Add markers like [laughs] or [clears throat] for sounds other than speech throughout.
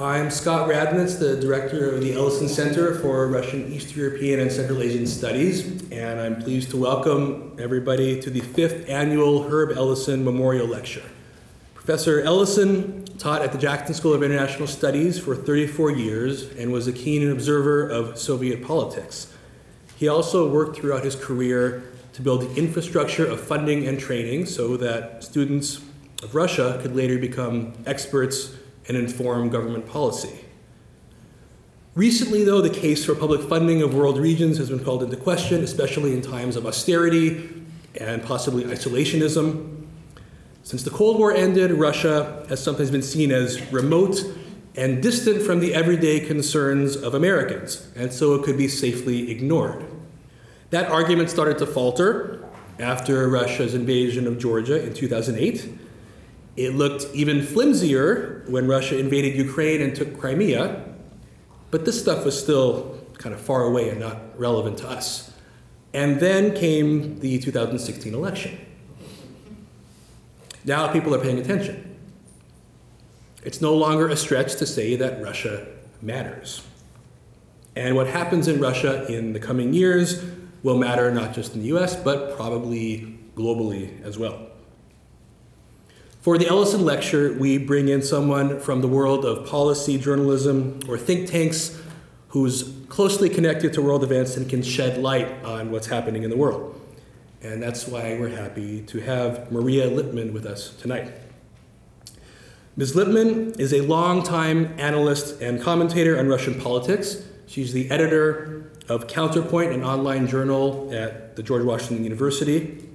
I'm Scott Radnitz, the director of the Ellison Center for Russian, East European, and Central Asian Studies, and I'm pleased to welcome everybody to the fifth annual Herb Ellison Memorial Lecture. Professor Ellison taught at the Jackson School of International Studies for 34 years and was a keen observer of Soviet politics. He also worked throughout his career to build the infrastructure of funding and training so that students of Russia could later become experts and inform government policy. Recently, though, the case for public funding of world regions has been called into question, especially in times of austerity and possibly isolationism. Since the Cold War ended, Russia has sometimes been seen as remote and distant from the everyday concerns of Americans, and so it could be safely ignored. That argument started to falter after Russia's invasion of Georgia in 2008 it looked even flimsier when Russia invaded Ukraine and took Crimea, but this stuff was still kind of far away and not relevant to us. And then came the 2016 election. Now people are paying attention. It's no longer a stretch to say that Russia matters. And what happens in Russia in the coming years will matter not just in the US, but probably globally as well. For the Ellison Lecture, we bring in someone from the world of policy, journalism, or think tanks who's closely connected to world events and can shed light on what's happening in the world. And that's why we're happy to have Maria Lipman with us tonight. Ms. Lipman is a longtime analyst and commentator on Russian politics. She's the editor of Counterpoint, an online journal at the George Washington University.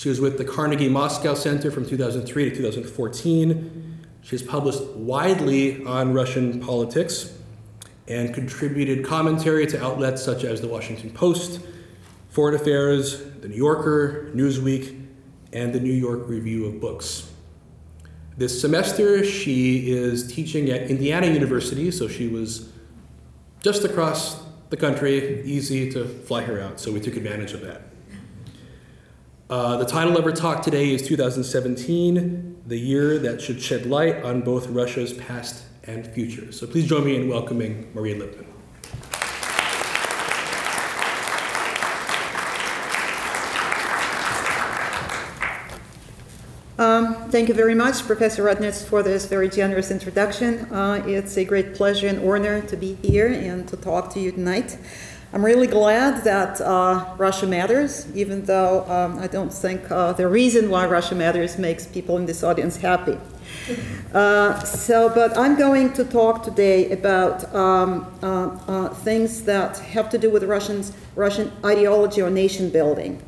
She was with the Carnegie Moscow Center from 2003 to 2014. She has published widely on Russian politics and contributed commentary to outlets such as the Washington Post, Foreign Affairs, The New Yorker, Newsweek, and the New York Review of Books. This semester, she is teaching at Indiana University, so she was just across the country, easy to fly her out, so we took advantage of that. Uh, the title of our talk today is 2017, the year that should shed light on both Russia's past and future. So please join me in welcoming Maria Lipman. Um, thank you very much, Professor Radnitz, for this very generous introduction. Uh, it's a great pleasure and honor to be here and to talk to you tonight. I'm really glad that uh, Russia matters, even though um, I don't think uh, the reason why Russia matters makes people in this audience happy. Uh, so, but I'm going to talk today about um, uh, uh, things that have to do with Russians, Russian ideology or nation building.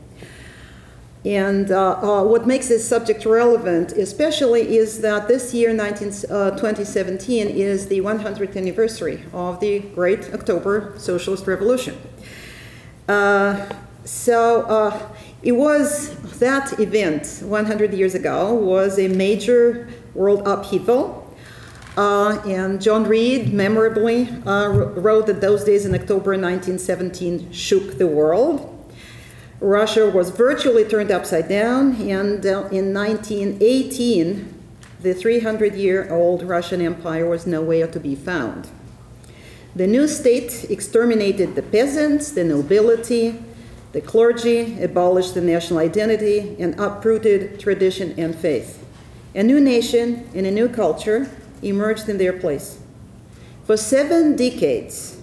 And uh, uh, what makes this subject relevant, especially, is that this year, 19, uh, 2017, is the 100th anniversary of the Great October Socialist Revolution. Uh, so uh, it was that event 100 years ago was a major world upheaval. Uh, and John Reed memorably wrote that those days in October 1917 shook the world. Russia was virtually turned upside down, and uh, in 1918, the 300 year old Russian Empire was nowhere to be found. The new state exterminated the peasants, the nobility, the clergy, abolished the national identity, and uprooted tradition and faith. A new nation and a new culture emerged in their place. For seven decades,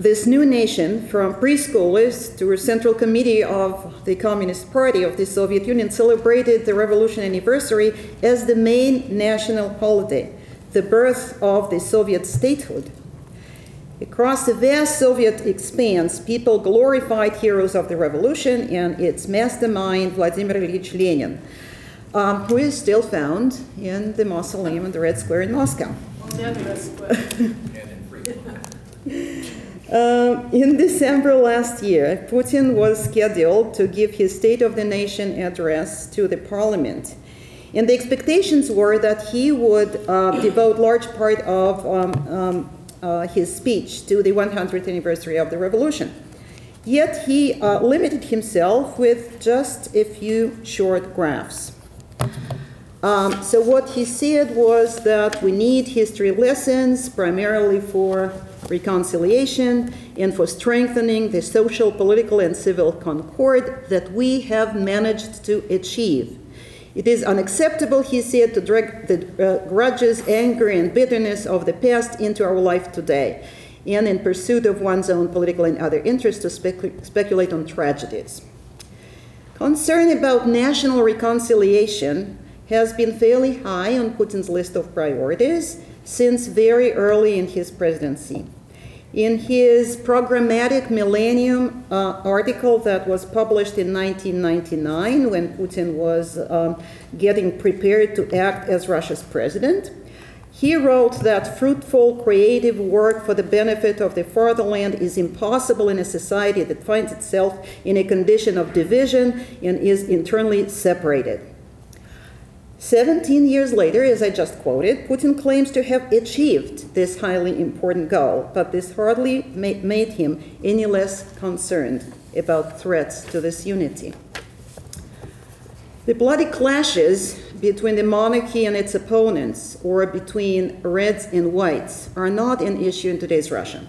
this new nation, from preschoolers to a central committee of the Communist Party of the Soviet Union, celebrated the revolution anniversary as the main national holiday, the birth of the Soviet statehood. Across the vast Soviet expanse, people glorified heroes of the revolution and its mastermind, Vladimir Ilyich Lenin, um, who is still found in the mausoleum in the Red Square in Moscow. [laughs] Uh, in December last year, Putin was scheduled to give his State of the Nation address to the parliament. And the expectations were that he would uh, devote large part of um, um, uh, his speech to the 100th anniversary of the revolution. Yet he uh, limited himself with just a few short graphs. Um, so, what he said was that we need history lessons primarily for reconciliation and for strengthening the social, political, and civil concord that we have managed to achieve. It is unacceptable, he said, to drag the uh, grudges, anger, and bitterness of the past into our life today, and in pursuit of one's own political and other interests to specu- speculate on tragedies. Concern about national reconciliation has been fairly high on Putin's list of priorities since very early in his presidency. In his programmatic millennium uh, article that was published in 1999, when Putin was um, getting prepared to act as Russia's president, he wrote that fruitful creative work for the benefit of the fatherland is impossible in a society that finds itself in a condition of division and is internally separated. 17 years later, as I just quoted, Putin claims to have achieved this highly important goal, but this hardly made him any less concerned about threats to this unity. The bloody clashes between the monarchy and its opponents, or between reds and whites, are not an issue in today's Russia.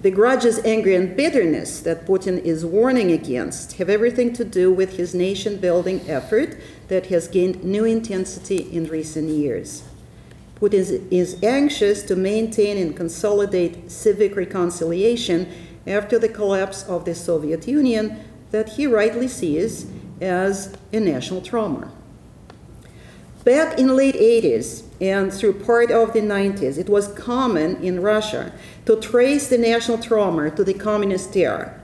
The grudges, anger, and bitterness that Putin is warning against have everything to do with his nation building effort that has gained new intensity in recent years. Putin is anxious to maintain and consolidate civic reconciliation after the collapse of the Soviet Union that he rightly sees as a national trauma. Back in the late 80s and through part of the 90s, it was common in Russia to trace the national trauma to the communist era.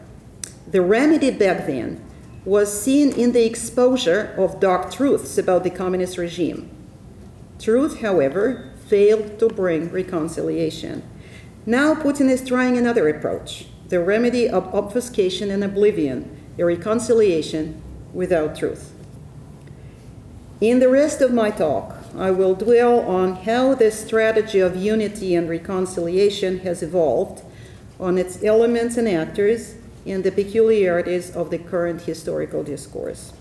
The remedy back then was seen in the exposure of dark truths about the communist regime. Truth, however, failed to bring reconciliation. Now Putin is trying another approach the remedy of obfuscation and oblivion, a reconciliation without truth. In the rest of my talk, I will dwell on how this strategy of unity and reconciliation has evolved, on its elements and actors, and the peculiarities of the current historical discourse.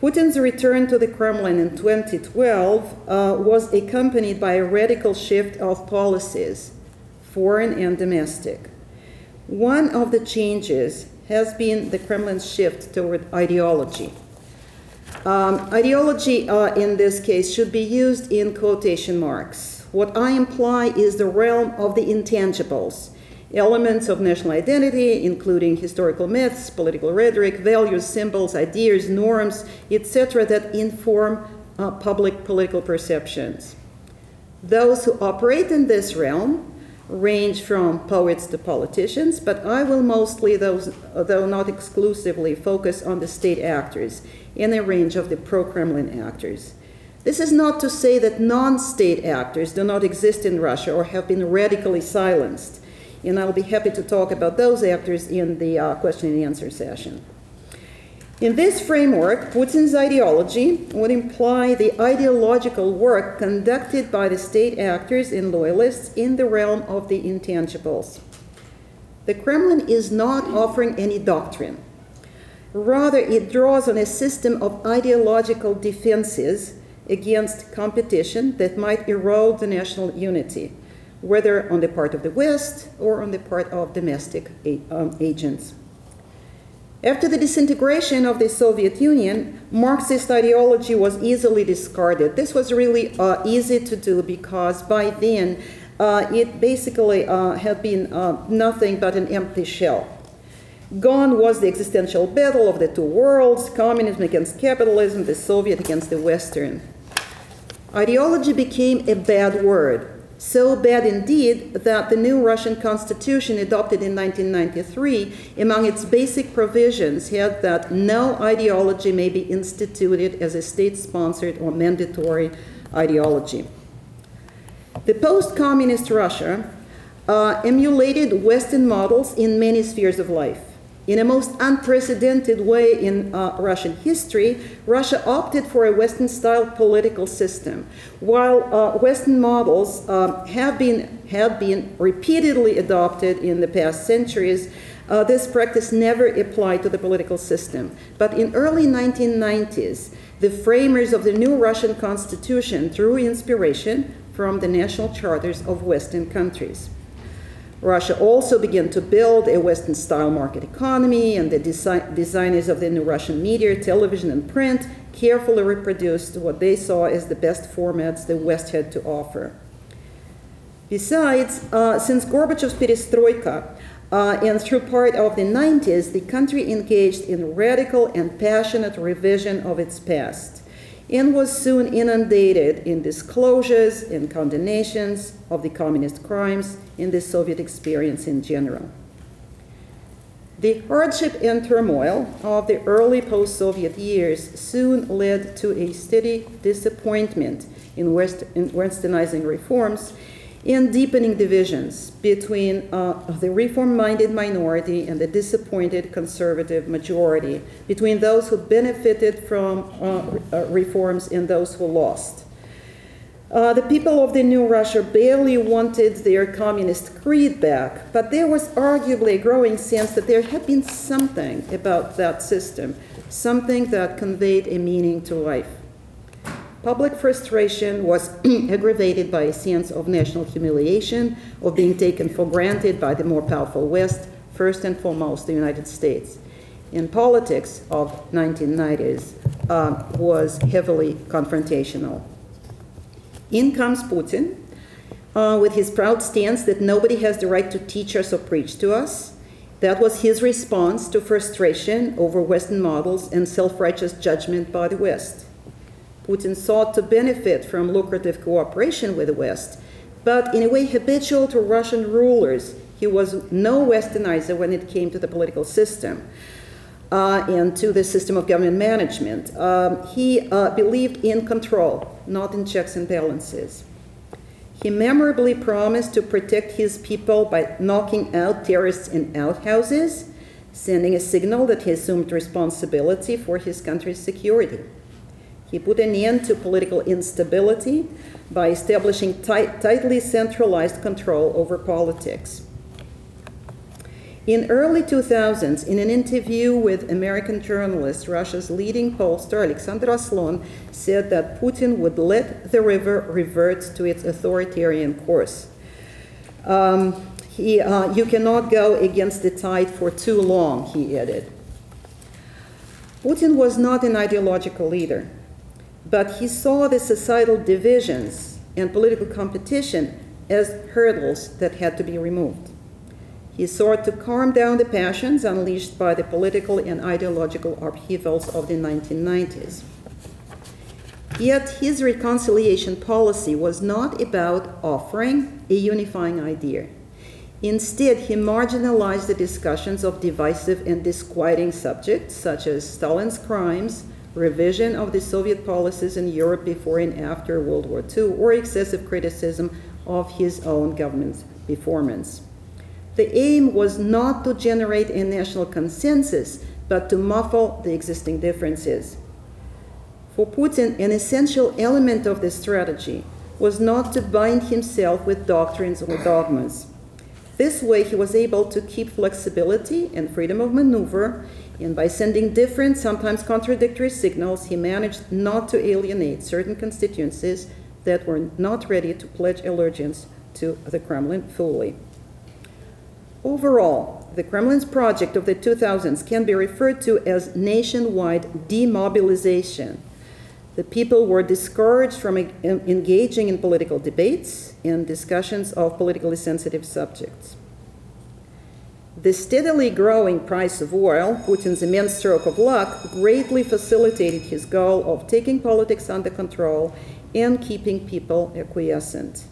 Putin's return to the Kremlin in 2012 uh, was accompanied by a radical shift of policies, foreign and domestic. One of the changes has been the Kremlin's shift toward ideology. Um, ideology, uh, in this case, should be used in quotation marks. What I imply is the realm of the intangibles, elements of national identity, including historical myths, political rhetoric, values, symbols, ideas, norms, etc., that inform uh, public political perceptions. Those who operate in this realm range from poets to politicians, but I will mostly, those, though not exclusively, focus on the state actors in a range of the pro Kremlin actors. This is not to say that non state actors do not exist in Russia or have been radically silenced, and I'll be happy to talk about those actors in the uh, question and answer session. In this framework, Putin's ideology would imply the ideological work conducted by the state actors and loyalists in the realm of the intangibles. The Kremlin is not offering any doctrine. Rather, it draws on a system of ideological defenses against competition that might erode the national unity, whether on the part of the West or on the part of domestic um, agents. After the disintegration of the Soviet Union, Marxist ideology was easily discarded. This was really uh, easy to do because by then uh, it basically uh, had been uh, nothing but an empty shell. Gone was the existential battle of the two worlds communism against capitalism, the Soviet against the Western. Ideology became a bad word so bad indeed that the new Russian constitution adopted in 1993, among its basic provisions, had that no ideology may be instituted as a state sponsored or mandatory ideology. The post communist Russia uh, emulated Western models in many spheres of life. In a most unprecedented way in uh, Russian history, Russia opted for a Western style political system. While uh, Western models uh, have, been, have been repeatedly adopted in the past centuries, uh, this practice never applied to the political system. But in early 1990s, the framers of the new Russian constitution drew inspiration from the national charters of Western countries. Russia also began to build a Western style market economy, and the desi- designers of the new Russian media, television, and print carefully reproduced what they saw as the best formats the West had to offer. Besides, uh, since Gorbachev's perestroika uh, and through part of the 90s, the country engaged in radical and passionate revision of its past and was soon inundated in disclosures and condemnations of the communist crimes and the Soviet experience in general. The hardship and turmoil of the early post Soviet years soon led to a steady disappointment in, West, in westernizing reforms and deepening divisions between uh, the reform minded minority and the disappointed conservative majority, between those who benefited from uh, uh, reforms and those who lost. Uh, the people of the new Russia barely wanted their communist creed back, but there was arguably a growing sense that there had been something about that system, something that conveyed a meaning to life. Public frustration was [clears throat] aggravated by a sense of national humiliation, of being taken for granted by the more powerful West, first and foremost the United States. In politics of 1990s uh, was heavily confrontational. In comes Putin uh, with his proud stance that nobody has the right to teach us or preach to us. That was his response to frustration over Western models and self righteous judgment by the West. Putin sought to benefit from lucrative cooperation with the West, but in a way habitual to Russian rulers, he was no westernizer when it came to the political system. Uh, and to the system of government management. Um, he uh, believed in control, not in checks and balances. He memorably promised to protect his people by knocking out terrorists in outhouses, sending a signal that he assumed responsibility for his country's security. He put an end to political instability by establishing tight, tightly centralized control over politics. In early 2000s, in an interview with American journalist, Russia's leading pollster Alexander Oslon said that Putin would let the river revert to its authoritarian course. Um, he, uh, you cannot go against the tide for too long, he added. Putin was not an ideological leader. But he saw the societal divisions and political competition as hurdles that had to be removed. He sought to calm down the passions unleashed by the political and ideological upheavals of the 1990s. Yet his reconciliation policy was not about offering a unifying idea. Instead, he marginalized the discussions of divisive and disquieting subjects such as Stalin's crimes, revision of the Soviet policies in Europe before and after World War II, or excessive criticism of his own government's performance. The aim was not to generate a national consensus, but to muffle the existing differences. For Putin, an essential element of this strategy was not to bind himself with doctrines or dogmas. This way, he was able to keep flexibility and freedom of maneuver and by sending different, sometimes contradictory signals, he managed not to alienate certain constituencies that were not ready to pledge allegiance to the Kremlin fully. Overall, the Kremlin's project of the 2000s can be referred to as nationwide demobilization. The people were discouraged from engaging in political debates and discussions of politically sensitive subjects. The steadily growing price of oil, Putin's immense stroke of luck, greatly facilitated his goal of taking politics under control and keeping people acquiescent.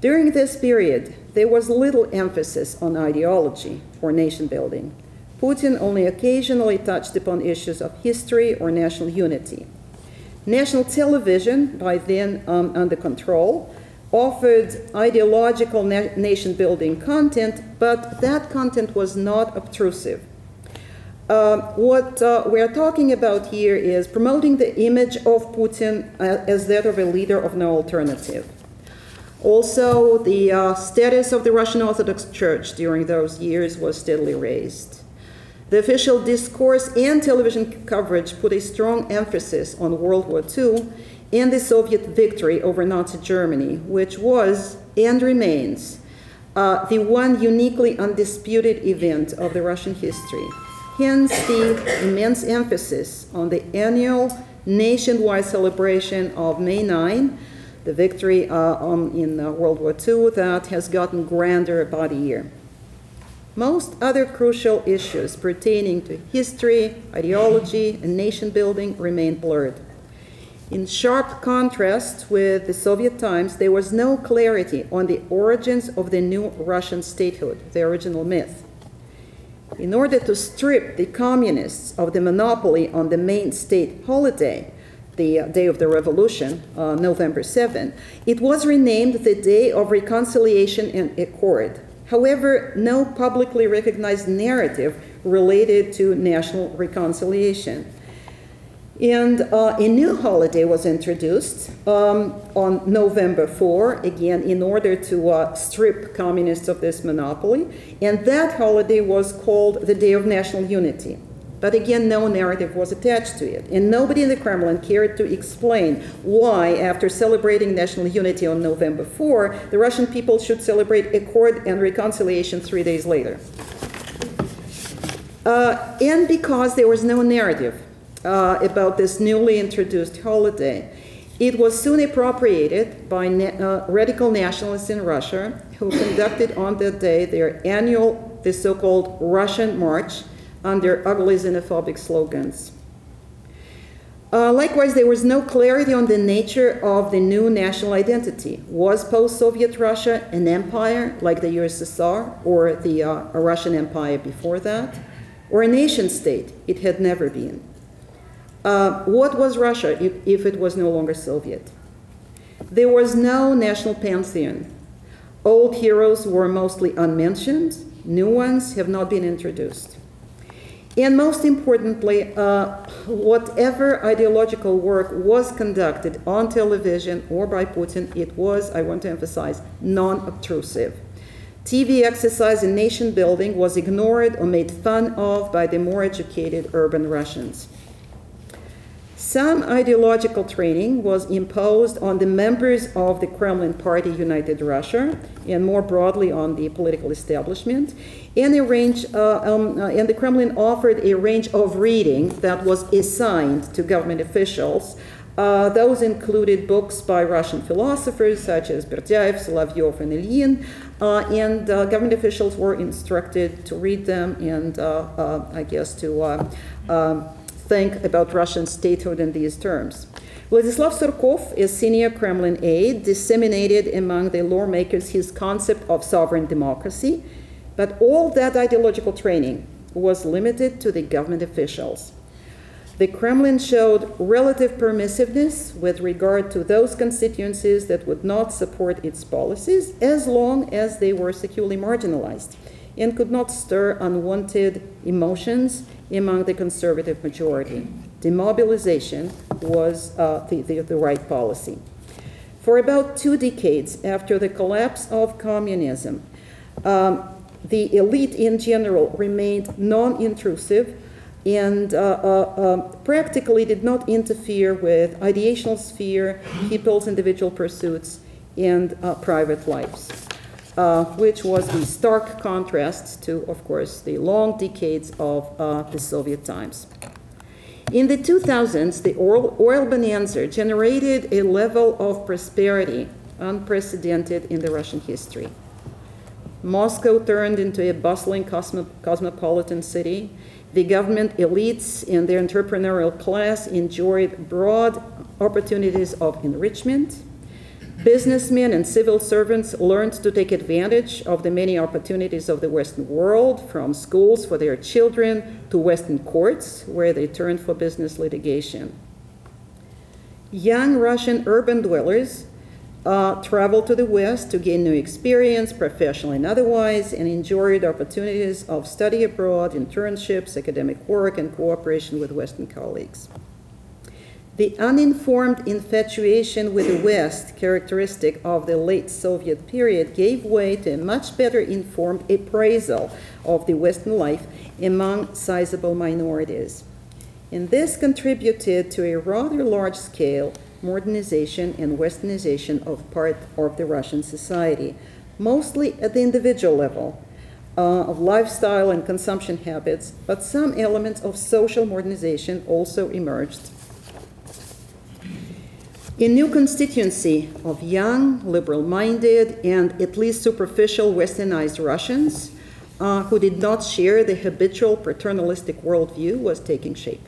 During this period, there was little emphasis on ideology or nation building. Putin only occasionally touched upon issues of history or national unity. National television, by then um, under control, offered ideological na- nation building content, but that content was not obtrusive. Uh, what uh, we're talking about here is promoting the image of Putin uh, as that of a leader of no alternative. Also, the uh, status of the Russian Orthodox Church during those years was steadily raised. The official discourse and television coverage put a strong emphasis on World War II and the Soviet victory over Nazi Germany, which was and remains uh, the one uniquely undisputed event of the Russian history. Hence, the immense emphasis on the annual nationwide celebration of May 9, the victory uh, um, in uh, World War II, that has gotten grander by the year. Most other crucial issues pertaining to history, ideology, and nation building remain blurred. In sharp contrast with the Soviet times, there was no clarity on the origins of the new Russian statehood, the original myth. In order to strip the communists of the monopoly on the main state holiday, the day of the revolution, uh, November 7, it was renamed the Day of Reconciliation and Accord. However, no publicly recognized narrative related to national reconciliation. And uh, a new holiday was introduced um, on November 4, again, in order to uh, strip communists of this monopoly. And that holiday was called the Day of National Unity. But again, no narrative was attached to it. And nobody in the Kremlin cared to explain why, after celebrating national unity on November 4, the Russian people should celebrate accord and reconciliation three days later. Uh, and because there was no narrative uh, about this newly introduced holiday. It was soon appropriated by na- uh, radical nationalists in Russia who conducted on that day their annual, the so called Russian March, under ugly xenophobic slogans. Uh, likewise, there was no clarity on the nature of the new national identity. Was post Soviet Russia an empire like the USSR or the uh, Russian Empire before that? Or a nation state? It had never been. Uh, what was Russia if, if it was no longer Soviet? There was no national pantheon. Old heroes were mostly unmentioned, new ones have not been introduced. And most importantly, uh, whatever ideological work was conducted on television or by Putin, it was, I want to emphasize, non obtrusive. TV exercise in nation building was ignored or made fun of by the more educated urban Russians. Some ideological training was imposed on the members of the Kremlin Party United Russia and more broadly on the political establishment. And, a range, uh, um, uh, and the Kremlin offered a range of reading that was assigned to government officials. Uh, those included books by Russian philosophers such as Berdyaev, Solovyov, and Ilyin, uh, and uh, government officials were instructed to read them and, uh, I guess, to um, think about Russian statehood in these terms. Vladislav Surkov, a senior Kremlin aide, disseminated among the lawmakers his concept of sovereign democracy, but all that ideological training was limited to the government officials. The Kremlin showed relative permissiveness with regard to those constituencies that would not support its policies as long as they were securely marginalized and could not stir unwanted emotions among the conservative majority. Demobilization was uh, the, the, the right policy. For about two decades after the collapse of communism, um, the elite in general remained non intrusive and uh, uh, um, practically did not interfere with ideational sphere, people's individual pursuits, and uh, private lives uh, which was in stark contrast to, of course, the long decades of uh, the Soviet times. In the 2000s, the oil, oil bonanza generated a level of prosperity unprecedented in the Russian history. Moscow turned into a bustling cosmo- cosmopolitan city. The government elites and their entrepreneurial class enjoyed broad opportunities of enrichment Businessmen and civil servants learned to take advantage of the many opportunities of the Western world, from schools for their children to Western courts, where they turned for business litigation. Young Russian urban dwellers uh, traveled to the West to gain new experience, professional and otherwise, and enjoyed opportunities of study abroad, internships, academic work, and cooperation with Western colleagues. The uninformed infatuation with the West, characteristic of the late Soviet period, gave way to a much better informed appraisal of the Western life among sizable minorities. And this contributed to a rather large scale modernization and westernization of part of the Russian society, mostly at the individual level uh, of lifestyle and consumption habits, but some elements of social modernization also emerged. A new constituency of young, liberal minded, and at least superficial westernized Russians uh, who did not share the habitual paternalistic worldview was taking shape.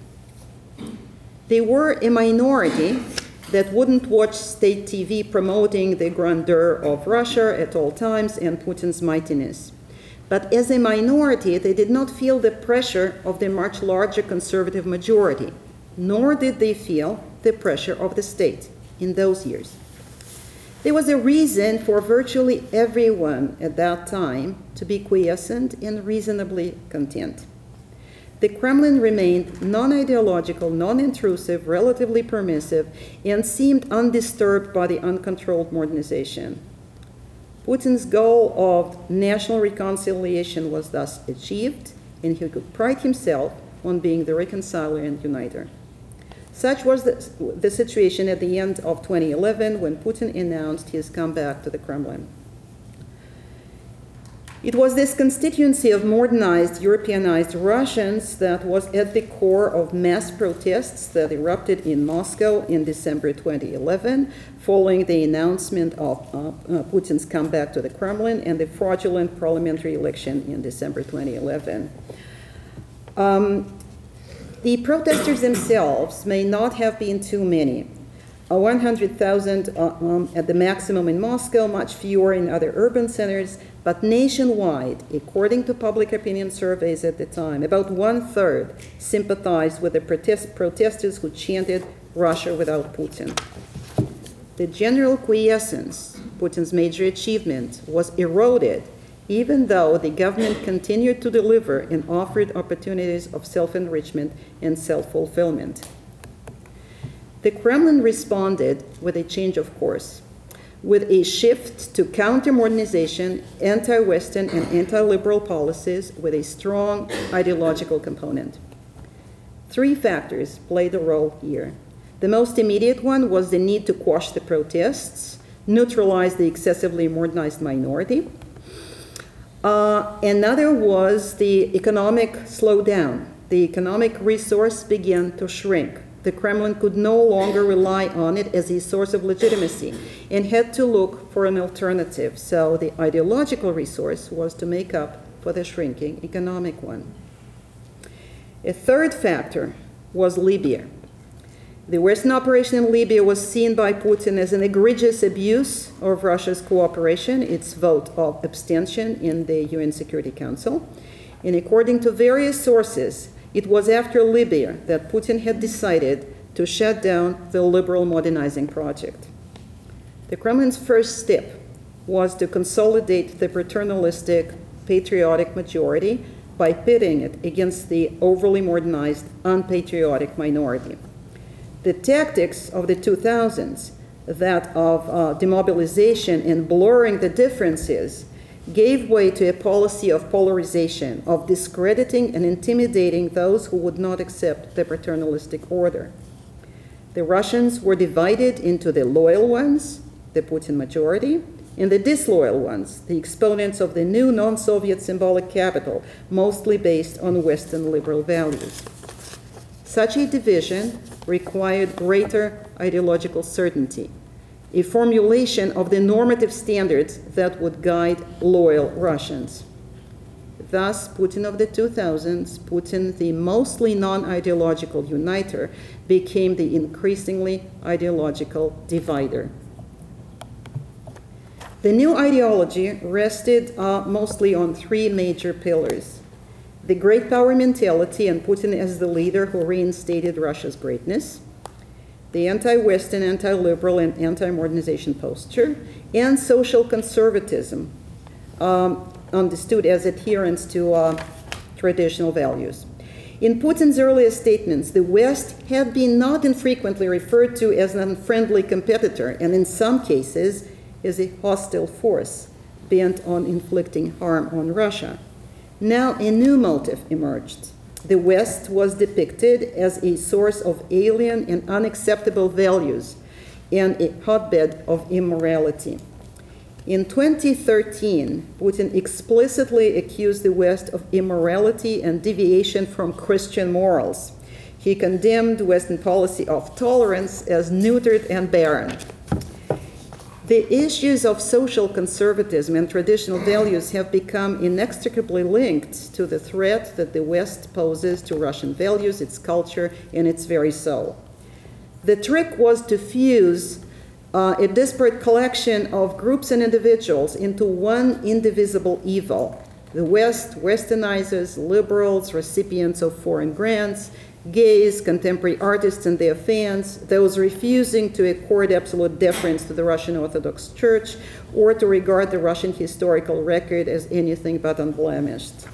They were a minority that wouldn't watch state TV promoting the grandeur of Russia at all times and Putin's mightiness. But as a minority, they did not feel the pressure of the much larger conservative majority, nor did they feel the pressure of the state in those years. There was a reason for virtually everyone at that time to be quiescent and reasonably content the Kremlin remained non ideological, non intrusive, relatively permissive, and seemed undisturbed by the uncontrolled modernization. Putin's goal of national reconciliation was thus achieved, and he could pride himself on being the reconciler and uniter. Such was the, the situation at the end of 2011 when Putin announced his comeback to the Kremlin. It was this constituency of modernized, Europeanized Russians that was at the core of mass protests that erupted in Moscow in December 2011, following the announcement of uh, uh, Putin's comeback to the Kremlin and the fraudulent parliamentary election in December 2011. Um, the protesters themselves may not have been too many. Uh, 100,000 uh, um, at the maximum in Moscow, much fewer in other urban centers, but nationwide, according to public opinion surveys at the time, about one third sympathized with the protest- protesters who chanted Russia without Putin. The general quiescence, Putin's major achievement, was eroded even though the government continued to deliver and offered opportunities of self enrichment and self fulfillment. The Kremlin responded with a change of course with a shift to counter modernization, anti Western, and anti liberal policies with a strong ideological component. Three factors played a role here. The most immediate one was the need to quash the protests, neutralize the excessively modernized minority. Uh, another was the economic slowdown. The economic resource began to shrink the Kremlin could no longer rely on it as a source of legitimacy and had to look for an alternative. So the ideological resource was to make up for the shrinking economic one. A third factor was Libya. The Western operation in Libya was seen by Putin as an egregious abuse of Russia's cooperation, its vote of abstention in the UN Security Council. And according to various sources, it was after Libya that Putin had decided to shut down the liberal modernizing project. The Kremlin's first step was to consolidate the paternalistic, patriotic majority by pitting it against the overly modernized, unpatriotic minority. The tactics of the 2000s, that of uh, demobilization and blurring the differences gave way to a policy of polarization, of discrediting and intimidating those who would not accept the paternalistic order. The Russians were divided into the loyal ones, the Putin majority, and the disloyal ones, the exponents of the new non Soviet symbolic capital, mostly based on Western liberal values. Such a division required greater ideological certainty a formulation of the normative standards that would guide loyal Russians. Thus, Putin of the 2000s, Putin, the mostly non ideological uniter, became the increasingly ideological divider. The new ideology rested uh, mostly on three major pillars the great power mentality and Putin as the leader who reinstated Russia's greatness, the anti Western, anti liberal, and anti modernization posture, and social conservatism, um, understood as adherence to uh, traditional values. In Putin's earlier statements, the West had been not infrequently referred to as an unfriendly competitor, and in some cases, as a hostile force bent on inflicting harm on Russia. Now, a new motive emerged. The West was depicted as a source of alien and unacceptable values and a hotbed of immorality. In 2013, Putin explicitly accused the West of immorality and deviation from Christian morals. He condemned Western policy of tolerance as neutered and barren. The issues of social conservatism and traditional values have become inextricably linked to the threat that the West poses to Russian values, its culture, and its very soul. The trick was to fuse uh, a disparate collection of groups and individuals into one indivisible evil. The West, westernizers, liberals, recipients of foreign grants, gays, contemporary artists and their fans, those refusing to accord absolute deference to the Russian Orthodox Church or to regard the Russian historical record as anything but unblemished.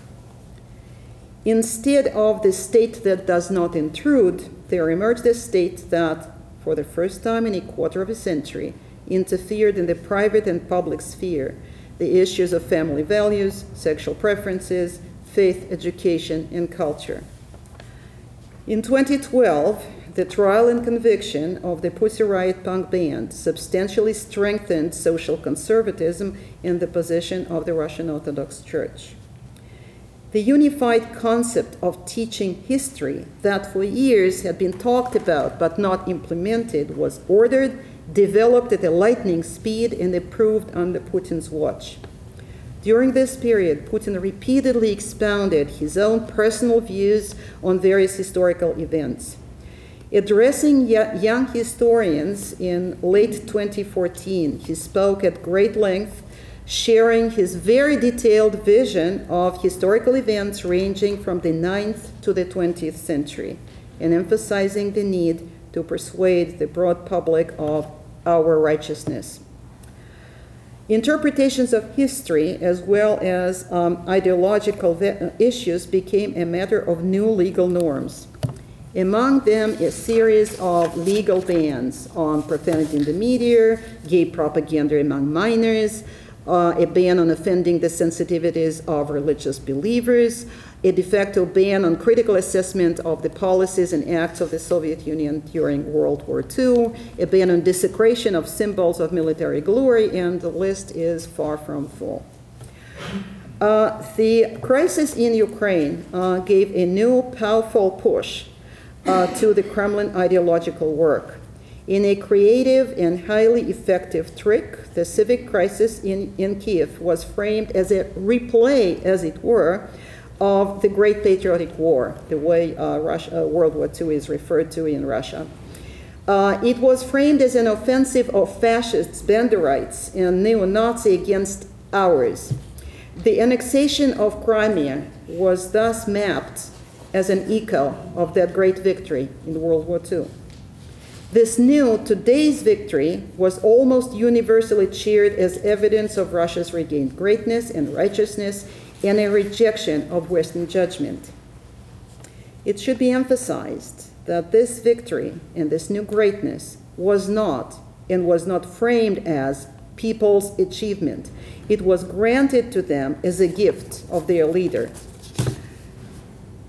Instead of the state that does not intrude, there emerged a state that for the first time in a quarter of a century, interfered in the private and public sphere the issues of family values, sexual preferences, faith, education, and culture. In 2012, the trial and conviction of the Pussy Riot punk band substantially strengthened social conservatism in the position of the Russian Orthodox Church. The unified concept of teaching history that for years had been talked about but not implemented was ordered, developed at a lightning speed, and approved under Putin's watch. During this period, Putin repeatedly expounded his own personal views on various historical events. Addressing young historians in late 2014, he spoke at great length sharing his very detailed vision of historical events ranging from the 9th to the 20th century, and emphasizing the need to persuade the broad public of our righteousness. Interpretations of history, as well as um, ideological issues, became a matter of new legal norms. Among them, a series of legal bans on profanity in the media, gay propaganda among minors, uh, a ban on offending the sensitivities of religious believers, a de facto ban on critical assessment of the policies and acts of the Soviet Union during World War II, a ban on desecration of symbols of military glory, and the list is far from full. Uh, the crisis in Ukraine uh, gave a new powerful push uh, to the Kremlin ideological work. In a creative and highly effective trick, the civic crisis in, in Kiev was framed as a replay, as it were, of the Great Patriotic War, the way uh, Russia, uh, World War II is referred to in Russia. Uh, it was framed as an offensive of fascists, Banderites, and neo Nazi against ours. The annexation of Crimea was thus mapped as an echo of that great victory in World War II. This new today's victory was almost universally cheered as evidence of Russia's regained greatness and righteousness and a rejection of Western judgment. It should be emphasized that this victory and this new greatness was not and was not framed as people's achievement. It was granted to them as a gift of their leader.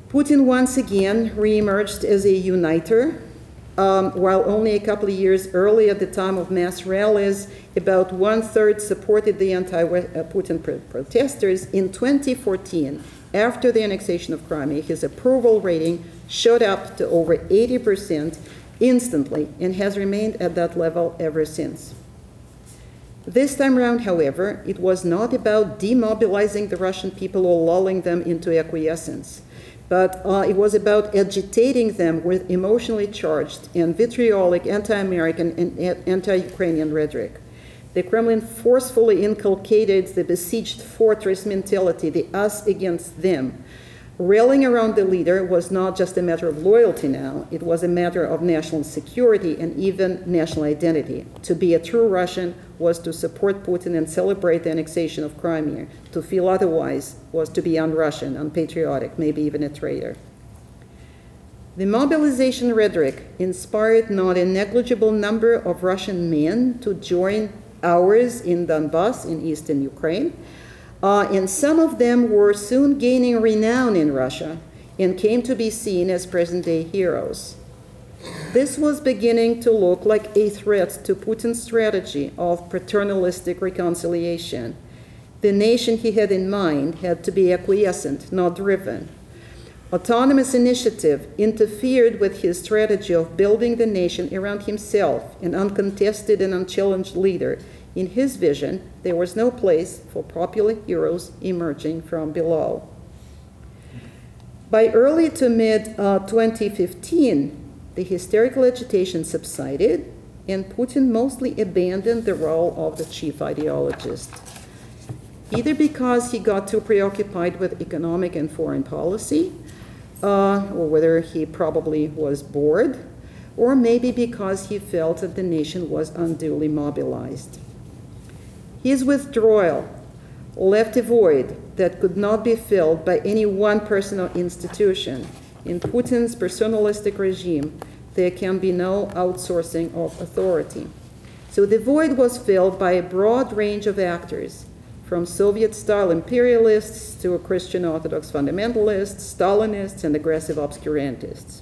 Putin once again reemerged as a uniter um, while only a couple of years early at the time of mass rallies, about one third supported the anti Putin protesters. In 2014, after the annexation of Crimea, his approval rating shot up to over 80% instantly and has remained at that level ever since. This time around, however, it was not about demobilizing the Russian people or lulling them into acquiescence but uh, it was about agitating them with emotionally charged and vitriolic anti American and anti Ukrainian rhetoric. The Kremlin forcefully inculcated the besieged fortress mentality, the us against them, Rallying around the leader was not just a matter of loyalty now, it was a matter of national security and even national identity. To be a true Russian was to support Putin and celebrate the annexation of Crimea. To feel otherwise was to be un Russian, unpatriotic, maybe even a traitor. The mobilization rhetoric inspired not a negligible number of Russian men to join ours in Donbass in eastern Ukraine uh, and some of them were soon gaining renown in Russia and came to be seen as present day heroes. This was beginning to look like a threat to Putin's strategy of paternalistic reconciliation. The nation he had in mind had to be acquiescent, not driven. Autonomous initiative interfered with his strategy of building the nation around himself, an uncontested and unchallenged leader in his vision, there was no place for popular heroes emerging from below. By early to mid uh, 2015, the hysterical agitation subsided, and Putin mostly abandoned the role of the chief ideologist. Either because he got too preoccupied with economic and foreign policy, uh, or whether he probably was bored, or maybe because he felt that the nation was unduly mobilized. His withdrawal left a void that could not be filled by any one person or institution. In Putin's personalistic regime, there can be no outsourcing of authority. So the void was filled by a broad range of actors, from Soviet style imperialists to Christian Orthodox fundamentalists, Stalinists, and aggressive obscurantists.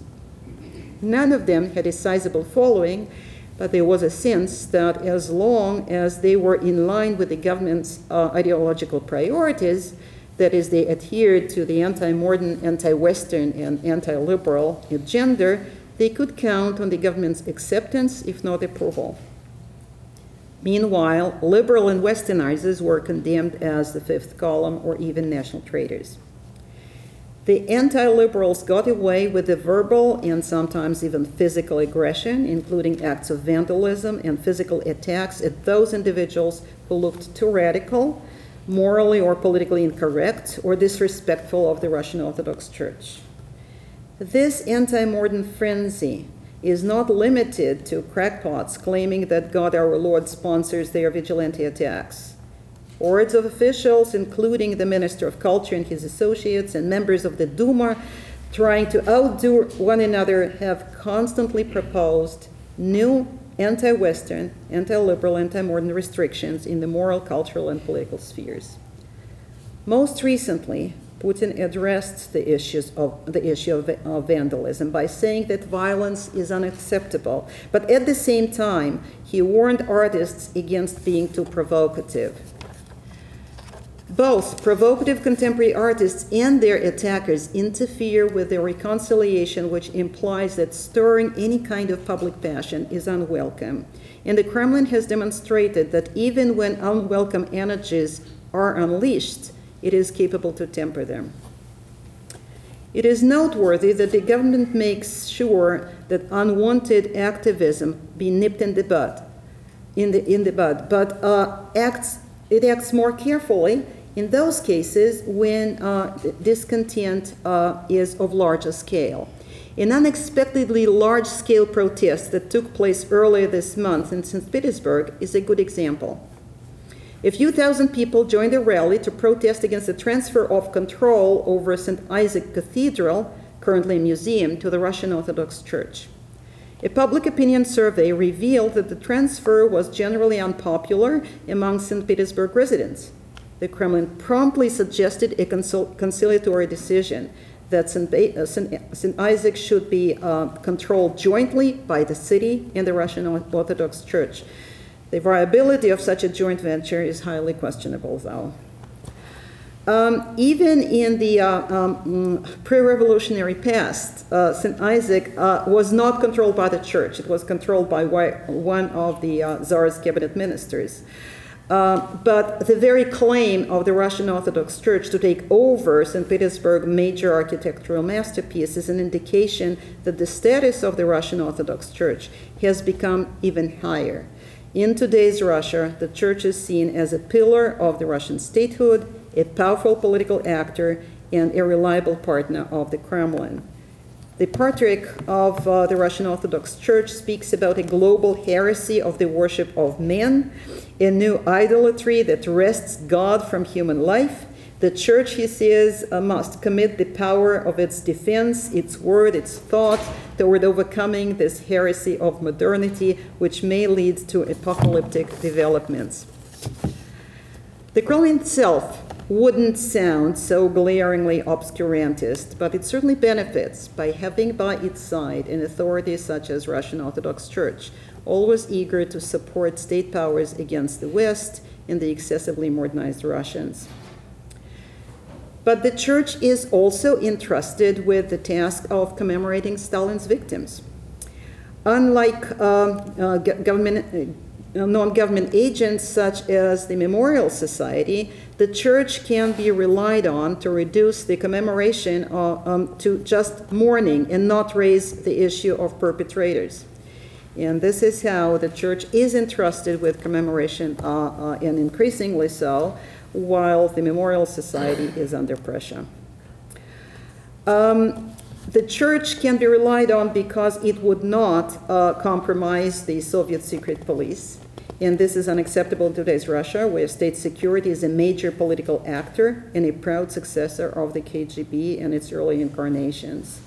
None of them had a sizable following, but there was a sense that as long as they were in line with the government's uh, ideological priorities, that is, they adhered to the anti modern, anti Western, and anti liberal agenda, they could count on the government's acceptance, if not approval. Meanwhile, liberal and westernizers were condemned as the fifth column or even national traitors. The anti liberals got away with the verbal and sometimes even physical aggression, including acts of vandalism and physical attacks at those individuals who looked too radical, morally or politically incorrect, or disrespectful of the Russian Orthodox Church. This anti modern frenzy is not limited to crackpots claiming that God our Lord sponsors their vigilante attacks. Hordes of officials, including the Minister of Culture and his associates and members of the Duma, trying to outdo one another, have constantly proposed new anti Western, anti liberal, anti modern restrictions in the moral, cultural, and political spheres. Most recently, Putin addressed the, issues of, the issue of, of, vandalism by saying that violence is unacceptable. But at the same time, he warned artists against being too provocative. Both provocative contemporary artists and their attackers interfere with the reconciliation, which implies that stirring any kind of public passion is unwelcome. And the Kremlin has demonstrated that even when unwelcome energies are unleashed, it is capable to temper them. It is noteworthy that the government makes sure that unwanted activism be nipped in the bud, in the, in the bud, but uh, acts, it acts more carefully in those cases when uh, discontent uh, is of larger scale. An unexpectedly large scale protest that took place earlier this month in St. Petersburg is a good example. A few thousand people joined a rally to protest against the transfer of control over St. Isaac Cathedral, currently a museum, to the Russian Orthodox Church. A public opinion survey revealed that the transfer was generally unpopular among St. Petersburg residents the Kremlin promptly suggested a conciliatory decision that St. Uh. Isaac should be uh, controlled jointly by the city and the Russian Orthodox Church. The viability of such a joint venture is highly questionable, though. Um, even in the uh, um, mm, pre revolutionary past, uh, St. Isaac uh, was not controlled by the church, it was controlled by one of the uh, Tsar's cabinet ministers. Uh, but the very claim of the Russian Orthodox Church to take over St. Petersburg major architectural masterpiece is an indication that the status of the Russian Orthodox Church has become even higher. In today's Russia, the church is seen as a pillar of the Russian statehood, a powerful political actor, and a reliable partner of the Kremlin. The Patriarch of uh, the Russian Orthodox Church speaks about a global heresy of the worship of men, a new idolatry that wrests God from human life. The church, he says, uh, must commit the power of its defense, its word, its thought toward overcoming this heresy of modernity, which may lead to apocalyptic developments. The Kremlin itself wouldn't sound so glaringly obscurantist, but it certainly benefits by having by its side an authority such as Russian Orthodox Church, always eager to support state powers against the West and the excessively modernized Russians. But the church is also entrusted with the task of commemorating Stalin's victims. Unlike uh, uh, government, uh, non government agents such as the Memorial Society, the church can be relied on to reduce the commemoration uh, um, to just mourning and not raise the issue of perpetrators. And this is how the church is entrusted with commemoration, uh, uh, and increasingly so, while the Memorial Society is under pressure. Um, the church can be relied on because it would not uh, compromise the Soviet secret police and this is unacceptable in today's Russia, where state security is a major political actor and a proud successor of the KGB and its early incarnations.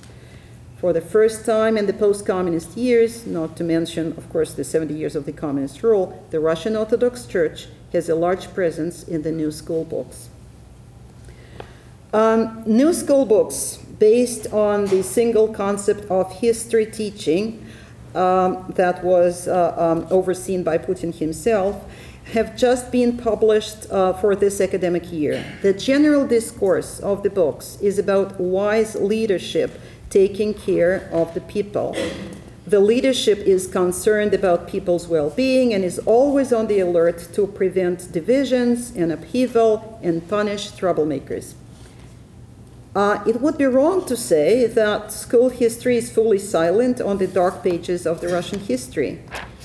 For the first time in the post communist years, not to mention, of course, the 70 years of the communist rule, the Russian Orthodox Church has a large presence in the new school books. Um, new school books based on the single concept of history teaching um, that was uh, um, overseen by Putin himself have just been published uh, for this academic year. The general discourse of the books is about wise leadership taking care of the people. The leadership is concerned about people's well being and is always on the alert to prevent divisions and upheaval and punish troublemakers. Uh, it would be wrong to say that school history is fully silent on the dark pages of the Russian history.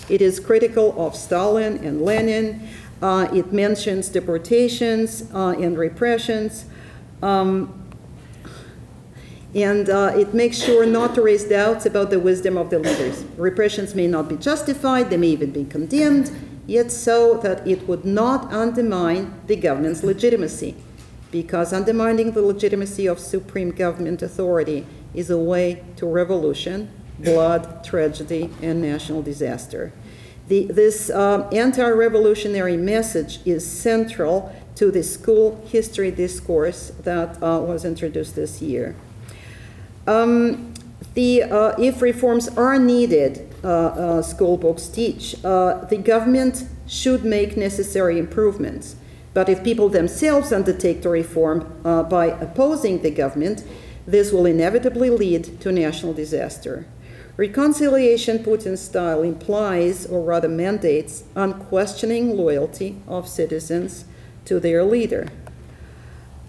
It is critical of Stalin and Lenin. Uh, it mentions deportations uh, and repressions. Um, and uh, it makes sure not to raise doubts about the wisdom of the leaders. Repressions may not be justified, they may even be condemned, yet so that it would not undermine the government's legitimacy because undermining the legitimacy of supreme government authority is a way to revolution, blood, tragedy, and national disaster. The, this uh, anti revolutionary message is central to the school history discourse that uh, was introduced this year. Um, the, uh, if reforms are needed, uh, uh, school books teach, uh, the government should make necessary improvements. But if people themselves undertake to reform uh, by opposing the government, this will inevitably lead to national disaster. Reconciliation Putin style implies, or rather mandates, unquestioning loyalty of citizens to their leader.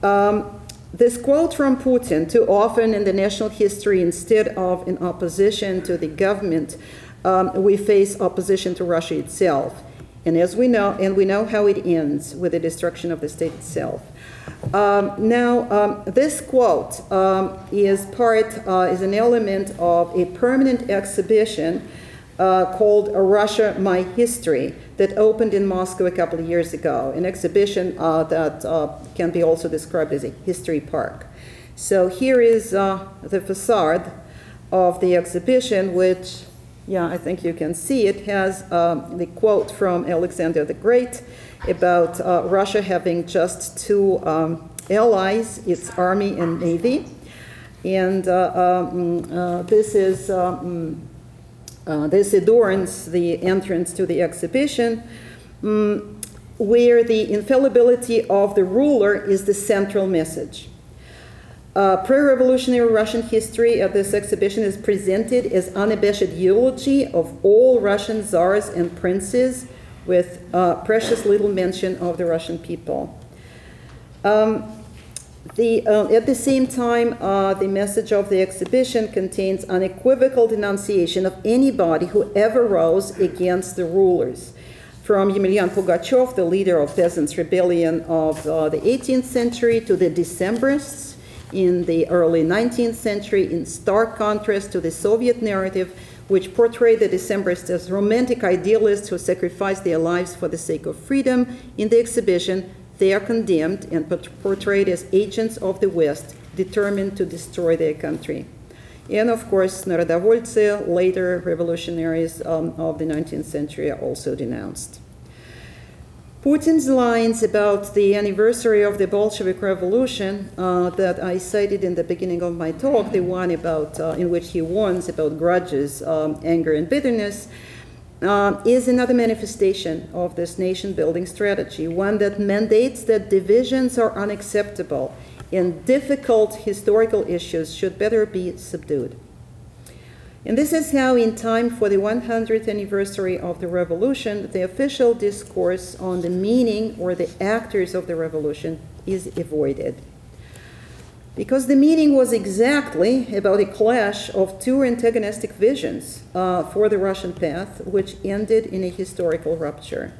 Um, this quote from Putin, too often in the national history, instead of in opposition to the government, um, we face opposition to Russia itself. And as we know, and we know how it ends with the destruction of the state itself. Um, now, um, this quote um, is part, uh, is an element of a permanent exhibition uh, called Russia My History that opened in Moscow a couple of years ago, an exhibition uh, that uh, can be also described as a history park. So here is uh, the facade of the exhibition, which yeah, I think you can see it has um, the quote from Alexander the Great about uh, Russia having just two um, allies, its army and navy. And um, this is um, uh, this adorns the entrance to the exhibition, um, where the infallibility of the ruler is the central message. Uh, Pre-revolutionary Russian history at this exhibition is presented as unabashed eulogy of all Russian czars and princes with uh, precious little mention of the Russian people. Um, the, uh, at the same time, uh, the message of the exhibition contains unequivocal denunciation of anybody who ever rose against the rulers. From Yemelyan Pugachev, the leader of peasants' rebellion of uh, the 18th century, to the Decembrists, in the early 19th century, in stark contrast to the Soviet narrative, which portrayed the Decembrists as romantic idealists who sacrificed their lives for the sake of freedom. In the exhibition, they are condemned and portrayed as agents of the West determined to destroy their country. And of course, Narodovoltsy, later revolutionaries um, of the 19th century, are also denounced. Putin's lines about the anniversary of the Bolshevik Revolution uh, that I cited in the beginning of my talk, the one about uh, in which he warns about grudges, um, anger, and bitterness, uh, is another manifestation of this nation-building strategy, one that mandates that divisions are unacceptable and difficult historical issues should better be subdued. And this is how, in time for the 100th anniversary of the revolution, the official discourse on the meaning or the actors of the revolution is avoided. Because the meeting was exactly about a clash of two antagonistic visions uh, for the Russian path, which ended in a historical rupture.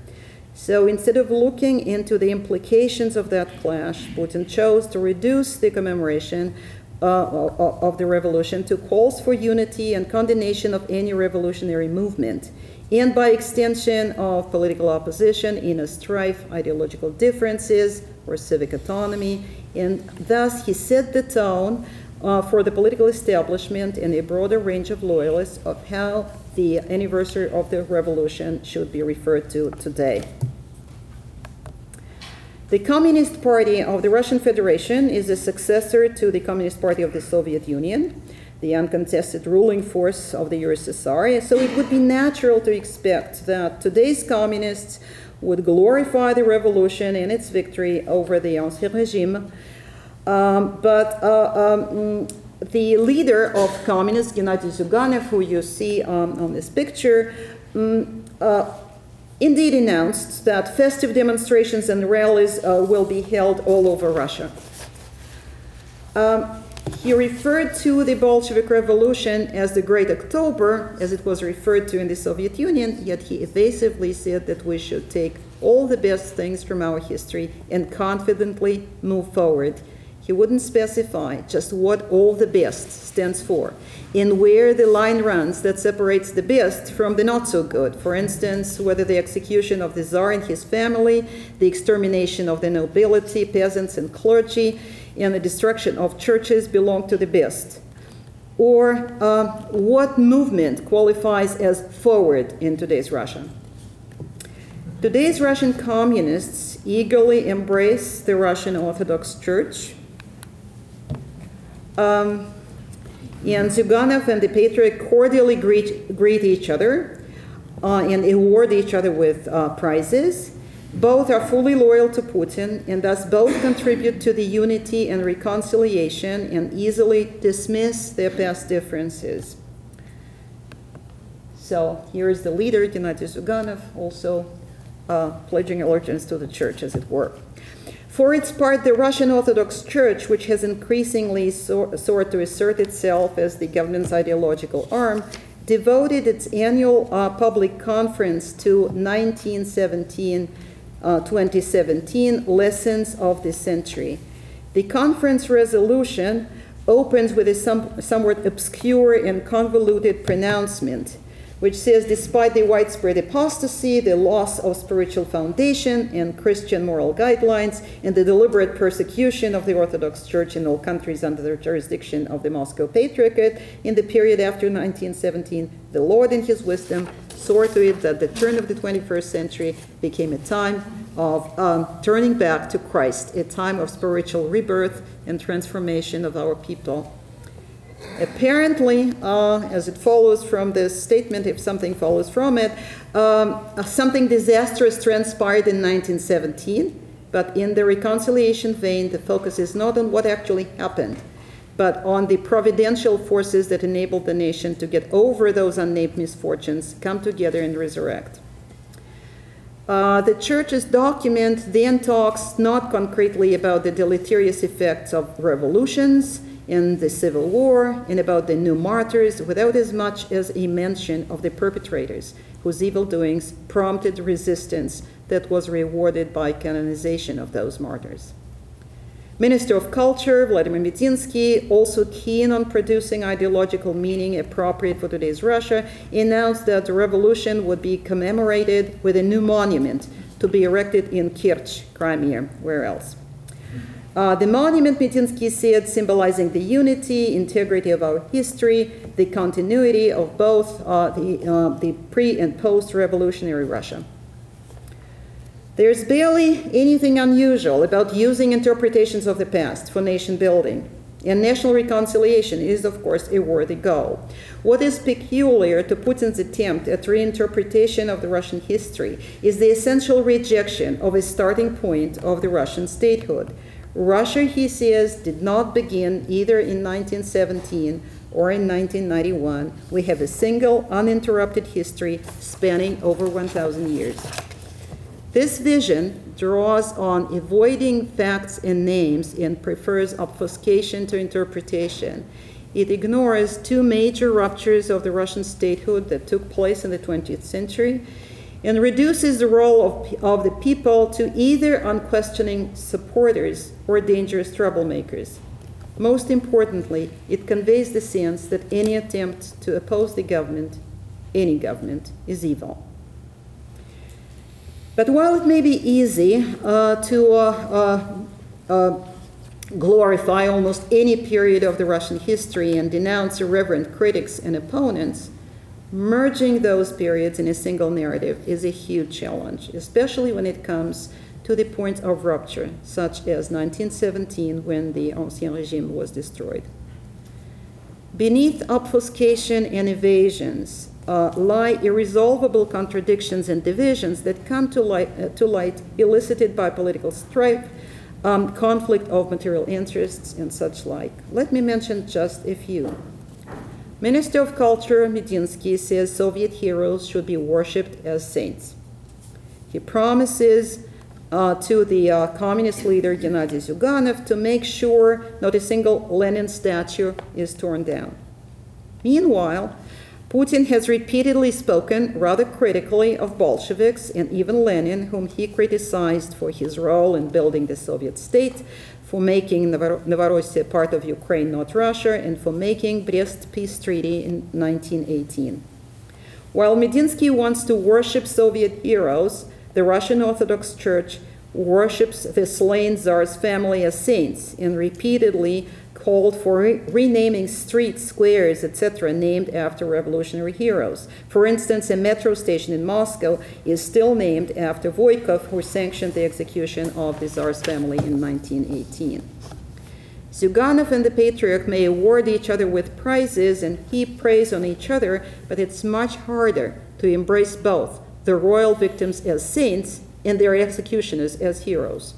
So instead of looking into the implications of that clash, Putin chose to reduce the commemoration uh, of the revolution to calls for unity and condemnation of any revolutionary movement, and by extension of political opposition, inner strife, ideological differences, or civic autonomy. And thus, he set the tone uh, for the political establishment and a broader range of loyalists of how the anniversary of the revolution should be referred to today. The Communist Party of the Russian Federation is a successor to the Communist Party of the Soviet Union, the uncontested ruling force of the USSR. So it would be natural to expect that today's communists would glorify the revolution and its victory over the Ancien Regime. Um, but uh, um, the leader of communists, Gennady Zyuganov, who you see um, on this picture, um, uh, indeed announced that festive demonstrations and rallies uh, will be held all over Russia. Um, he referred to the Bolshevik Revolution as the Great October, as it was referred to in the Soviet Union, yet he evasively said that we should take all the best things from our history and confidently move forward. He wouldn't specify just what all the best stands for and where the line runs that separates the best from the not so good. For instance, whether the execution of the Tsar and his family, the extermination of the nobility, peasants, and clergy, and the destruction of churches belong to the best. Or uh, what movement qualifies as forward in today's Russia? Today's Russian communists eagerly embrace the Russian Orthodox Church um, and Zyuganov and the Patriarch cordially greet, greet each other uh, and award each other with uh, prizes. Both are fully loyal to Putin and thus both contribute to the unity and reconciliation and easily dismiss their past differences. So here is the leader, Gennady Zyuganov, also uh, pledging allegiance to the church, as it were. For its part, the Russian Orthodox Church, which has increasingly sought to assert itself as the government's ideological arm, devoted its annual uh, public conference to 1917 uh, 2017 Lessons of the Century. The conference resolution opens with a some, somewhat obscure and convoluted pronouncement which says despite the widespread apostasy, the loss of spiritual foundation and Christian moral guidelines, and the deliberate persecution of the Orthodox Church in all countries under the jurisdiction of the Moscow Patriarchate in the period after 1917, the Lord in his wisdom saw to it that the turn of the 21st century became a time of um, turning back to Christ, a time of spiritual rebirth and transformation of our people Apparently, uh, as it follows from this statement, if something follows from it, um, something disastrous transpired in 1917, but in the reconciliation vein, the focus is not on what actually happened, but on the providential forces that enabled the nation to get over those unnamed misfortunes, come together, and resurrect. Uh, the church's document then talks not concretely about the deleterious effects of revolutions in the Civil War and about the new martyrs without as much as a mention of the perpetrators whose evil doings prompted resistance that was rewarded by canonization of those martyrs. Minister of Culture, Vladimir Medinsky, also keen on producing ideological meaning appropriate for today's Russia, announced that the revolution would be commemorated with a new monument to be erected in Kerch, Crimea, where else? Uh, the monument, Medinsky said, symbolizing the unity, integrity of our history, the continuity of both uh, the, uh, the pre and post revolutionary Russia. There's barely anything unusual about using interpretations of the past for nation building. And national reconciliation is, of course, a worthy goal. What is peculiar to Putin's attempt at reinterpretation of the Russian history is the essential rejection of a starting point of the Russian statehood. Russia, he says, did not begin either in 1917 or in 1991. We have a single, uninterrupted history spanning over 1,000 years. This vision draws on avoiding facts and names and prefers obfuscation to interpretation. It ignores two major ruptures of the Russian statehood that took place in the 20th century and reduces the role of, of the people to either unquestioning supporters or dangerous troublemakers. Most importantly, it conveys the sense that any attempt to oppose the government, any government, is evil. But while it may be easy uh, to uh, uh, uh, glorify almost any period of the Russian history and denounce irreverent critics and opponents, merging those periods in a single narrative is a huge challenge, especially when it comes to the point of rupture, such as 1917 when the Ancien Regime was destroyed. Beneath obfuscation and evasions, uh, lie irresolvable contradictions and divisions that come to light, uh, to light elicited by political strife, um, conflict of material interests, and such like. Let me mention just a few. Minister of Culture Medinsky says Soviet heroes should be worshipped as saints. He promises uh, to the uh, communist leader Gennady Zyuganov to make sure not a single Lenin statue is torn down. Meanwhile, Putin has repeatedly spoken rather critically of Bolsheviks and even Lenin, whom he criticized for his role in building the Soviet state, for making Novorossiya part of Ukraine, not Russia, and for making Brest Peace Treaty in 1918. While Medinsky wants to worship Soviet heroes, the Russian Orthodox Church worships the slain Tsar's family as saints and repeatedly called for re- renaming streets, squares, etc., named after revolutionary heroes. For instance, a metro station in Moscow is still named after Voikov, who sanctioned the execution of the Tsar's family in 1918. Zyuganov and the Patriarch may award each other with prizes and heap praise on each other, but it's much harder to embrace both the royal victims as saints and their executioners as heroes.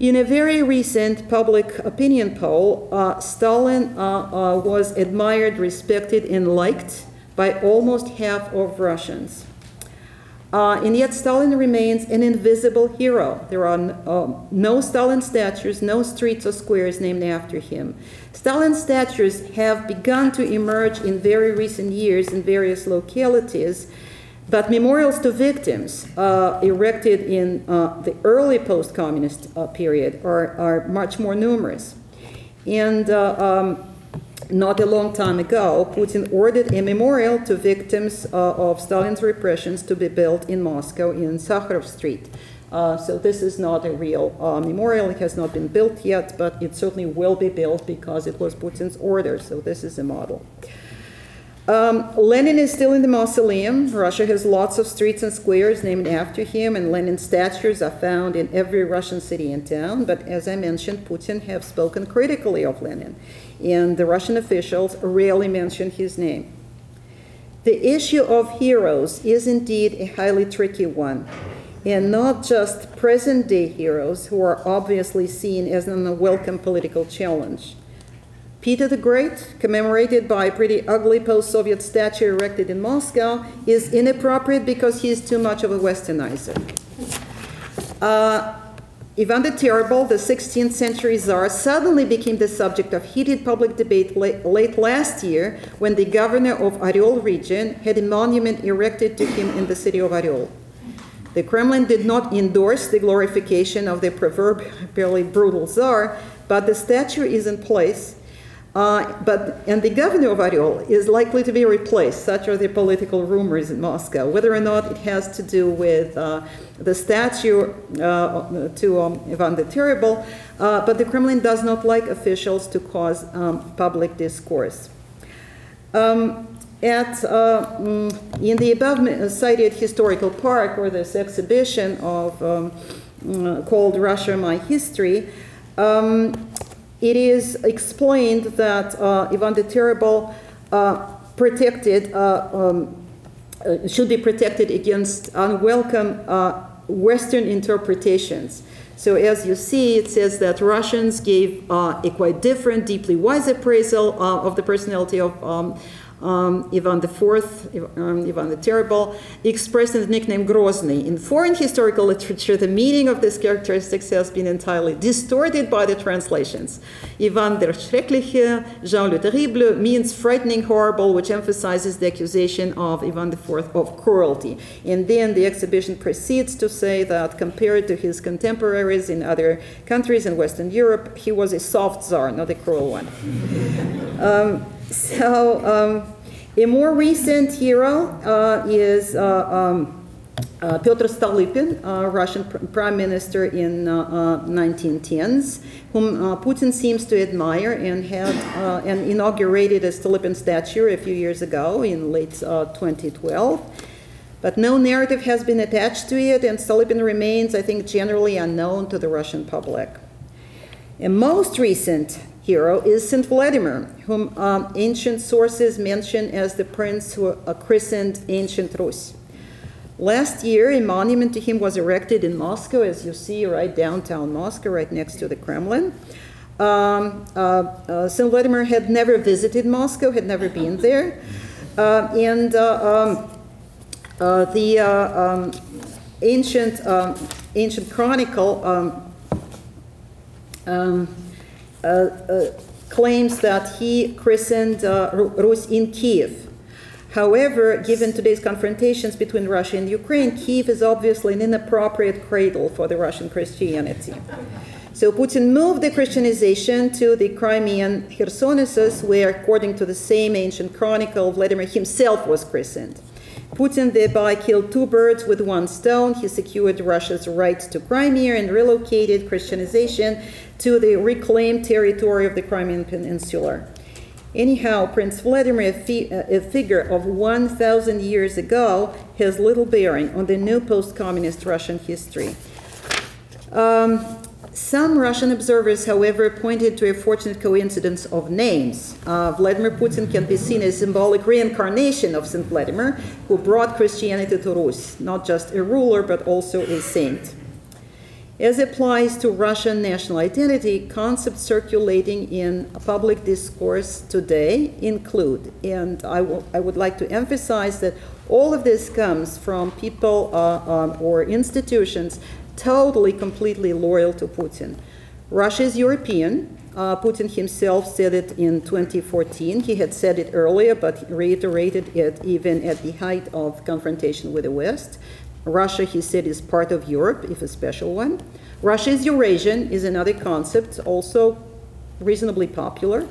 In a very recent public opinion poll, uh, Stalin uh, uh, was admired, respected, and liked by almost half of Russians. Uh, and yet, Stalin remains an invisible hero. There are uh, no Stalin statues, no streets or squares named after him. Stalin statues have begun to emerge in very recent years in various localities but memorials to victims uh, erected in uh, the early post communist uh, period are, are much more numerous. And uh, um, not a long time ago, Putin ordered a memorial to victims uh, of Stalin's repressions to be built in Moscow in Sakharov Street. Uh, so this is not a real memorial. It has not been built yet, but it certainly will be built because it was Putin's order. So this is a model. Um, Lenin is still in the mausoleum. Russia has lots of streets and squares named after him, and Lenin statues are found in every Russian city and town. But as I mentioned, Putin have spoken critically of Lenin, and the Russian officials rarely mention his name. The issue of heroes is indeed a highly tricky one, and not just present day heroes who are obviously seen as an unwelcome political challenge. Peter the Great, commemorated by a pretty ugly post Soviet statue erected in Moscow, is inappropriate because he is too much of a westernizer. Uh, Ivan the Terrible, the 16th century czar, suddenly became the subject of heated public debate late, late last year when the governor of Oryol region had a monument erected to him in the city of Oryol. The Kremlin did not endorse the glorification of the proverbially brutal Tsar, but the statue is in place. Uh, but and the governor of Oryol is likely to be replaced. Such are the political rumors in Moscow. Whether or not it has to do with uh, the statue uh, to um, Ivan the Terrible, uh, but the Kremlin does not like officials to cause um, public discourse. Um, at, uh, mm, in the above cited historical park, or this exhibition of um, uh, called Russia My History, um, it is explained that uh, Ivan the Terrible uh, protected uh, um, uh, should be protected against unwelcome Western interpretations. So as you see, it says that Russians gave uh, a quite different, deeply wise appraisal uh, of the personality of um, um, Ivan IV, um, Ivan the Terrible, expressed in the nickname Grozny. In foreign historical literature, the meaning of these characteristics has been entirely distorted by the translations. Ivan der Schreckliche, Jean le Terrible, means frightening, horrible, which emphasizes the accusation of Ivan IV of cruelty. And then the exhibition proceeds to say that compared to his contemporaries in other countries in Western Europe, he was a soft czar, not a cruel one. [laughs] um, [laughs] so, um, a more recent hero uh, is uh, um, uh, Pyotr Stolypin, Russian pr- prime minister in 1910s, uh, whom uh, Putin seems to admire and had uh, and inaugurated a Stolypin statue a few years ago in late 2012. But no narrative has been attached to it, and Stolypin remains, I think, generally unknown to the Russian public. A most recent hero is Saint Vladimir, whom um, ancient sources mention as the prince who uh, christened ancient Rus. Last year, a monument to him was erected in Moscow, as you see, right downtown Moscow, right next to the Kremlin. Um, uh, uh, Saint Vladimir had never visited Moscow, had never been there, uh, and uh, um, uh, the um, ancient um, ancient chronicle. Uh, uh, claims that he christened uh, Rus in Kiev. However, given today's confrontations between Russia and Ukraine, Kiev is obviously an inappropriate cradle for the Russian Christianity. So Putin moved the Christianization to the Crimean Chersonesus, where, according to the same ancient chronicle, Vladimir himself was christened. Putin thereby killed two birds with one stone. He secured Russia's rights to Crimea and relocated Christianization to the reclaimed territory of the Crimean Peninsula. Anyhow, Prince Vladimir, a, figure of 1,000 years ago, has little bearing on the new post communist Russian history. Um, some Russian observers, however, pointed to a fortunate coincidence of names. Uh, Vladimir Putin can be seen as a symbolic reincarnation of Saint Vladimir, who brought Christianity to Rus, not just a ruler, but also a saint. As applies to Russian national identity, concepts circulating in public discourse today include, and I, will, I would like to emphasize that all of this comes from people uh, um, or institutions totally, completely loyal to Putin. Russia is European. Uh, Putin himself said it in 2014. He had said it earlier, but reiterated it even at the height of confrontation with the West. Russia, he said, is part of Europe, if a special one. Russia is Eurasian, is another concept, also reasonably popular.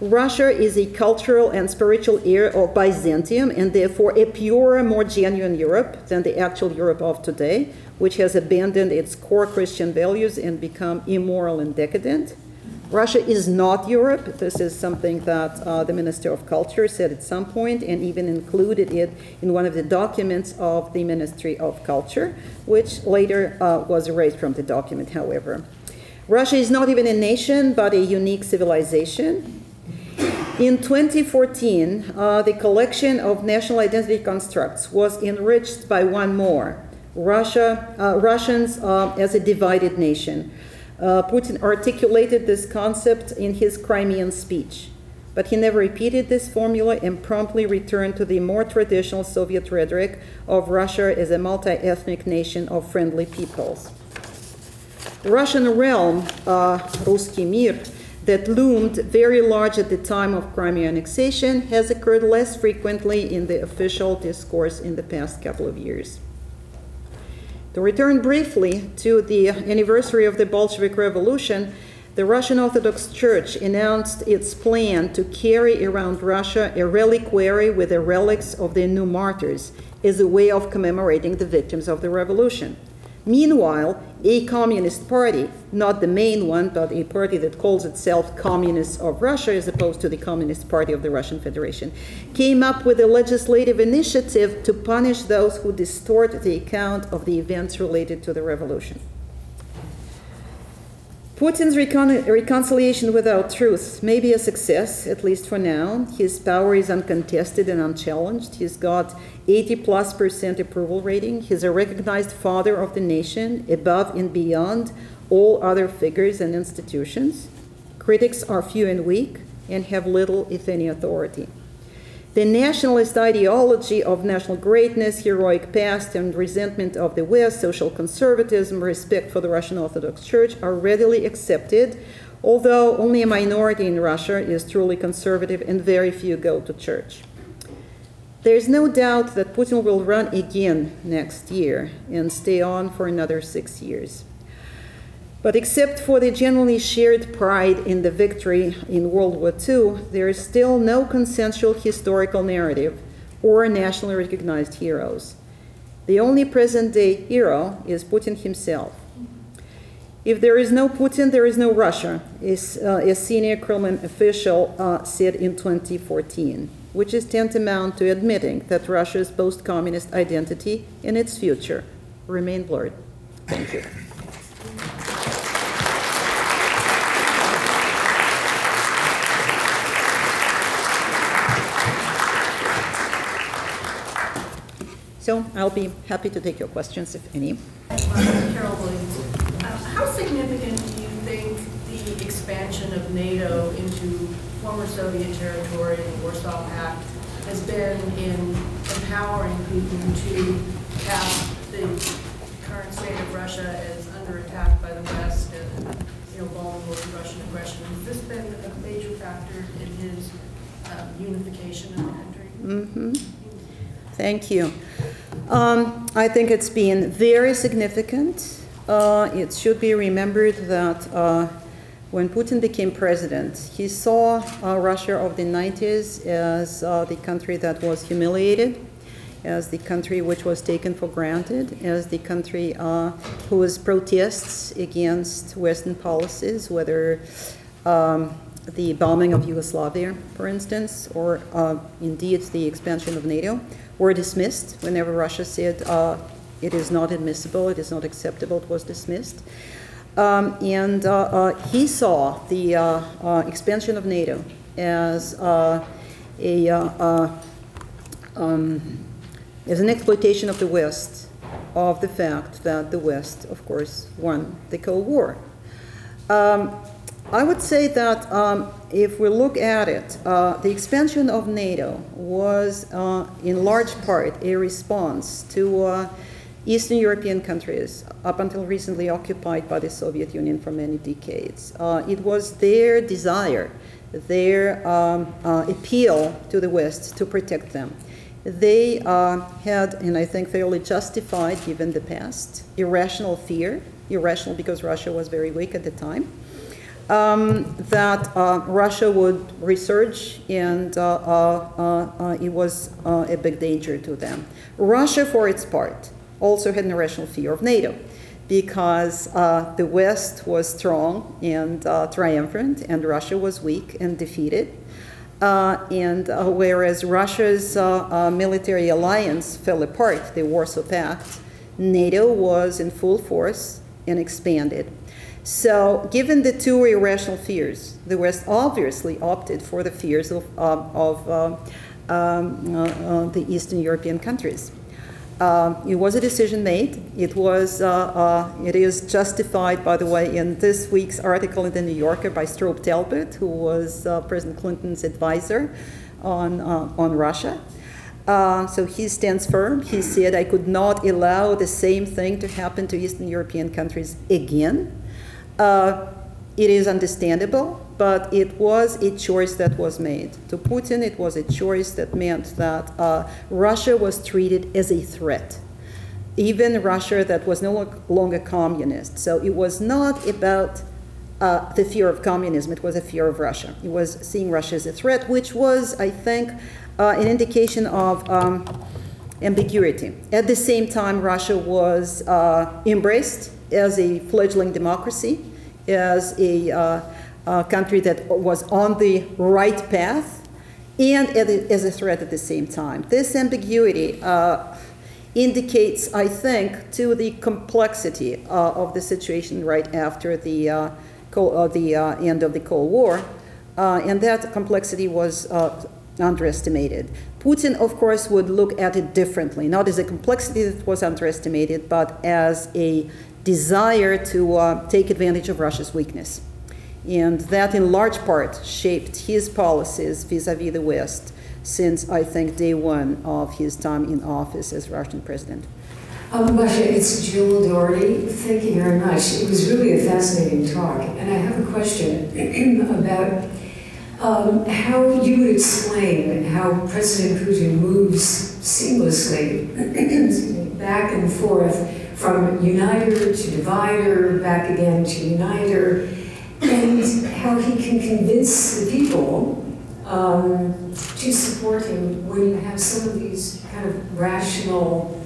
Russia is a cultural and spiritual heir of Byzantium and therefore a purer, more genuine Europe than the actual Europe of today, which has abandoned its core Christian values and become immoral and decadent. Russia is not Europe. This is something that uh, the Minister of Culture said at some point and even included it in one of the documents of the Ministry of Culture, which later uh, was erased from the document, however. Russia is not even a nation, but a unique civilization. In 2014, uh, the collection of national identity constructs was enriched by one more Russia, uh, Russians uh, as a divided nation. Uh, Putin articulated this concept in his Crimean speech, but he never repeated this formula and promptly returned to the more traditional Soviet rhetoric of Russia as a multi ethnic nation of friendly peoples. The Russian realm, uh, Ruski Mir, that loomed very large at the time of Crimea annexation has occurred less frequently in the official discourse in the past couple of years. To return briefly to the anniversary of the Bolshevik Revolution, the Russian Orthodox Church announced its plan to carry around Russia a reliquary with the relics of the new martyrs as a way of commemorating the victims of the revolution. Meanwhile, a communist party, not the main one, but a party that calls itself Communists of Russia as opposed to the Communist Party of the Russian Federation, came up with a legislative initiative to punish those who distort the account of the events related to the revolution. Putin's recon- reconciliation without truth may be a success, at least for now. His power is uncontested and unchallenged. He's got 80 plus percent approval rating. He's a recognized father of the nation, above and beyond all other figures and institutions. Critics are few and weak and have little, if any, authority. The nationalist ideology of national greatness, heroic past, and resentment of the West, social conservatism, respect for the Russian Orthodox Church are readily accepted, although only a minority in Russia is truly conservative and very few go to church. There is no doubt that Putin will run again next year and stay on for another six years. But except for the generally shared pride in the victory in World War II, there is still no consensual historical narrative or nationally recognized heroes. The only present day hero is Putin himself. If there is no Putin, there is no Russia, as uh, a senior Kremlin official uh, said in 2014, which is tantamount to admitting that Russia's post communist identity and its future remain blurred. Thank you. So I'll be happy to take your questions, if any. Carol Williams. Uh, How significant do you think the expansion of NATO into former Soviet territory, and the Warsaw Pact, has been in empowering Putin to cast the current state of Russia as under attack by the West and, you know, vulnerable to Russian aggression? Has this been a major factor in his um, unification of the country? Mm-hmm. Thank you. Um, I think it's been very significant. Uh, it should be remembered that uh, when Putin became president, he saw uh, Russia of the 90s as uh, the country that was humiliated, as the country which was taken for granted, as the country uh, whose protests against Western policies, whether um, the bombing of Yugoslavia, for instance, or uh, indeed the expansion of NATO, were dismissed whenever Russia said uh, it is not admissible, it is not acceptable, it was dismissed. Um, and uh, uh, he saw the uh, uh, expansion of NATO as uh, a um, as an exploitation of the West of the fact that the West, of course, won the Cold War. Um, I would say that um, if we look at it, uh, the expansion of NATO was uh, in large part a response to uh, Eastern European countries, up until recently occupied by the Soviet Union for many decades. Uh, it was their desire, their um, uh, appeal to the West to protect them. They uh, had, and I think fairly justified given the past, irrational fear, irrational because Russia was very weak at the time um, that uh, Russia would resurge and uh, uh, uh it was uh, a big danger to them. Russia, for its part, also had an irrational fear of NATO because uh, the West was strong and triumphant and Russia was weak and defeated. and whereas Russia's military alliance fell apart, the Warsaw Pact, NATO was in full force and expanded. So, given the two irrational fears, the West obviously opted for the fears of, of uh, um, uh, uh, the Eastern European countries. Uh, it was a decision made. It was. Uh, uh, it is justified, by the way, in this week's article in the New Yorker by Strobe Talbott, who was President Clinton's advisor on on Russia. so he stands firm. He said, "I could not allow the same thing to happen to Eastern European countries again." Uh, it is understandable, but it was a choice that was made. To Putin, it was a choice that meant that uh, Russia was treated as a threat. even Russia that was no longer communist. So it was not about uh, the fear of communism, it was a fear of Russia. It was seeing Russia as a threat, which was, I think, uh, an indication of um, ambiguity. At the same time, Russia was uh, embraced as a fledgling democracy, as a, uh, a country that was on the right path, and as a threat at the same time. This ambiguity uh, indicates, I think, to the complexity uh, of the situation right after the, uh, uh, the uh, end of the Cold War, uh, and that complexity was underestimated. Putin, of course, would look at it differently, not as a complexity that was underestimated, but as a desire to uh, take advantage of Russia's weakness. And that, in large part, shaped his policies vis a vis the West since, I think, day one of his time in office as Russian president. Um, Masha, it's Jill Dougherty. Thank you very much. It was really a fascinating talk. And I have a question [clears throat] about um, how you would explain how President Putin moves seamlessly [clears throat] back and forth from uniter to divider, back again to uniter, and how he can convince the people um, to support him when you have some of these kind of rational,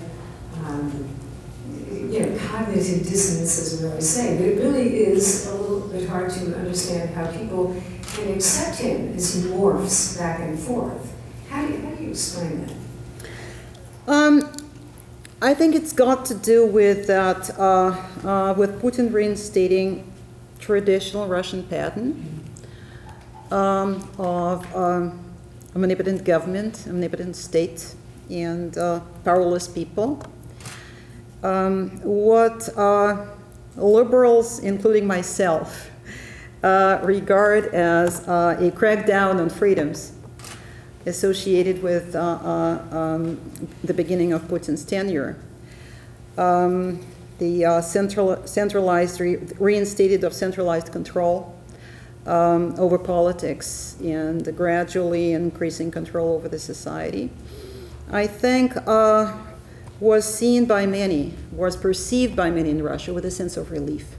um, you know, cognitive dissonances, as we always say. But it really is a little bit hard to understand how people can accept him as he morphs back and forth. How do you, how do you explain that? Um, I think it's got to do with that, uh, uh, with Putin reinstating traditional Russian pattern um, of um, omnipotent government, omnipotent state, and uh, powerless people. Um, what uh, liberals, including myself, uh, regard as uh, a crackdown on freedoms associated with uh, uh, um, the beginning of Putin's tenure. Um, the uh, central, centralized, re- reinstated of centralized control um, over politics and the gradually increasing control over the society, I think uh, was seen by many, was perceived by many in Russia with a sense of relief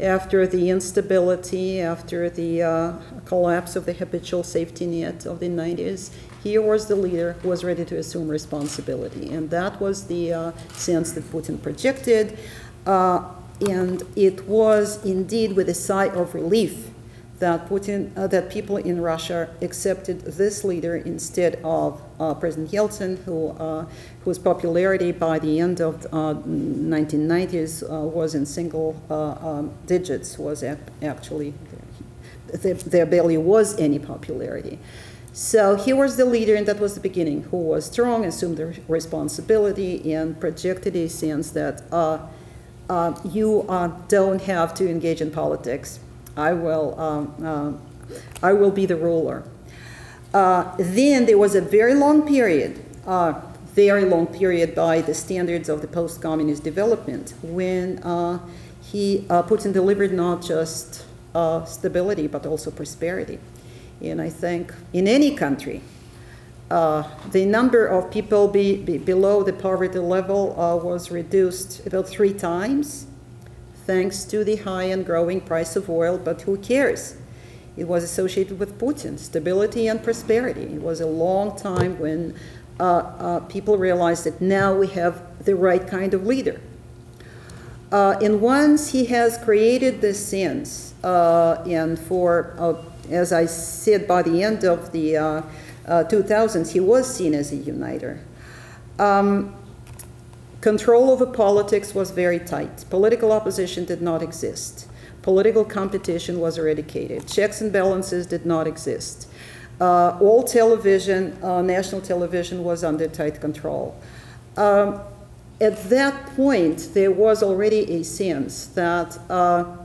after the instability, after the uh, collapse of the habitual safety net of the 90s, he was the leader who was ready to assume responsibility. And that was the uh, sense that Putin projected. Uh, and it was indeed with a sigh of relief that Putin, uh, that people in Russia accepted this leader instead of uh, President Yeltsin, who uh, whose popularity by the end of uh, 1990s uh, was in single uh, um, digits, was actually there, there barely was any popularity. So he was the leader, and that was the beginning, who was strong, assumed the responsibility, and projected a sense that you don't have to engage in politics I will, um, uh, I will be the ruler. Uh, then there was a very long period, uh, very long period by the standards of the post-communist development, when uh, he uh, Putin delivered not just uh, stability but also prosperity. And I think in any country, the number of people be, be below the poverty level was reduced about three times thanks to the high and growing price of oil, but who cares? It was associated with Putin, stability and prosperity. It was a long time when uh, uh, people realized that now we have the right kind of leader. Uh, and once he has created this sense, uh, and for, uh, as I said, by the end of the 2000s, uh, he was seen as a uniter. Um, Control over politics was very tight. Political opposition did not exist. Political competition was eradicated. Checks and balances did not exist. Uh, all television, uh, national television, was under tight control. Um, at that point, there was already a sense that uh,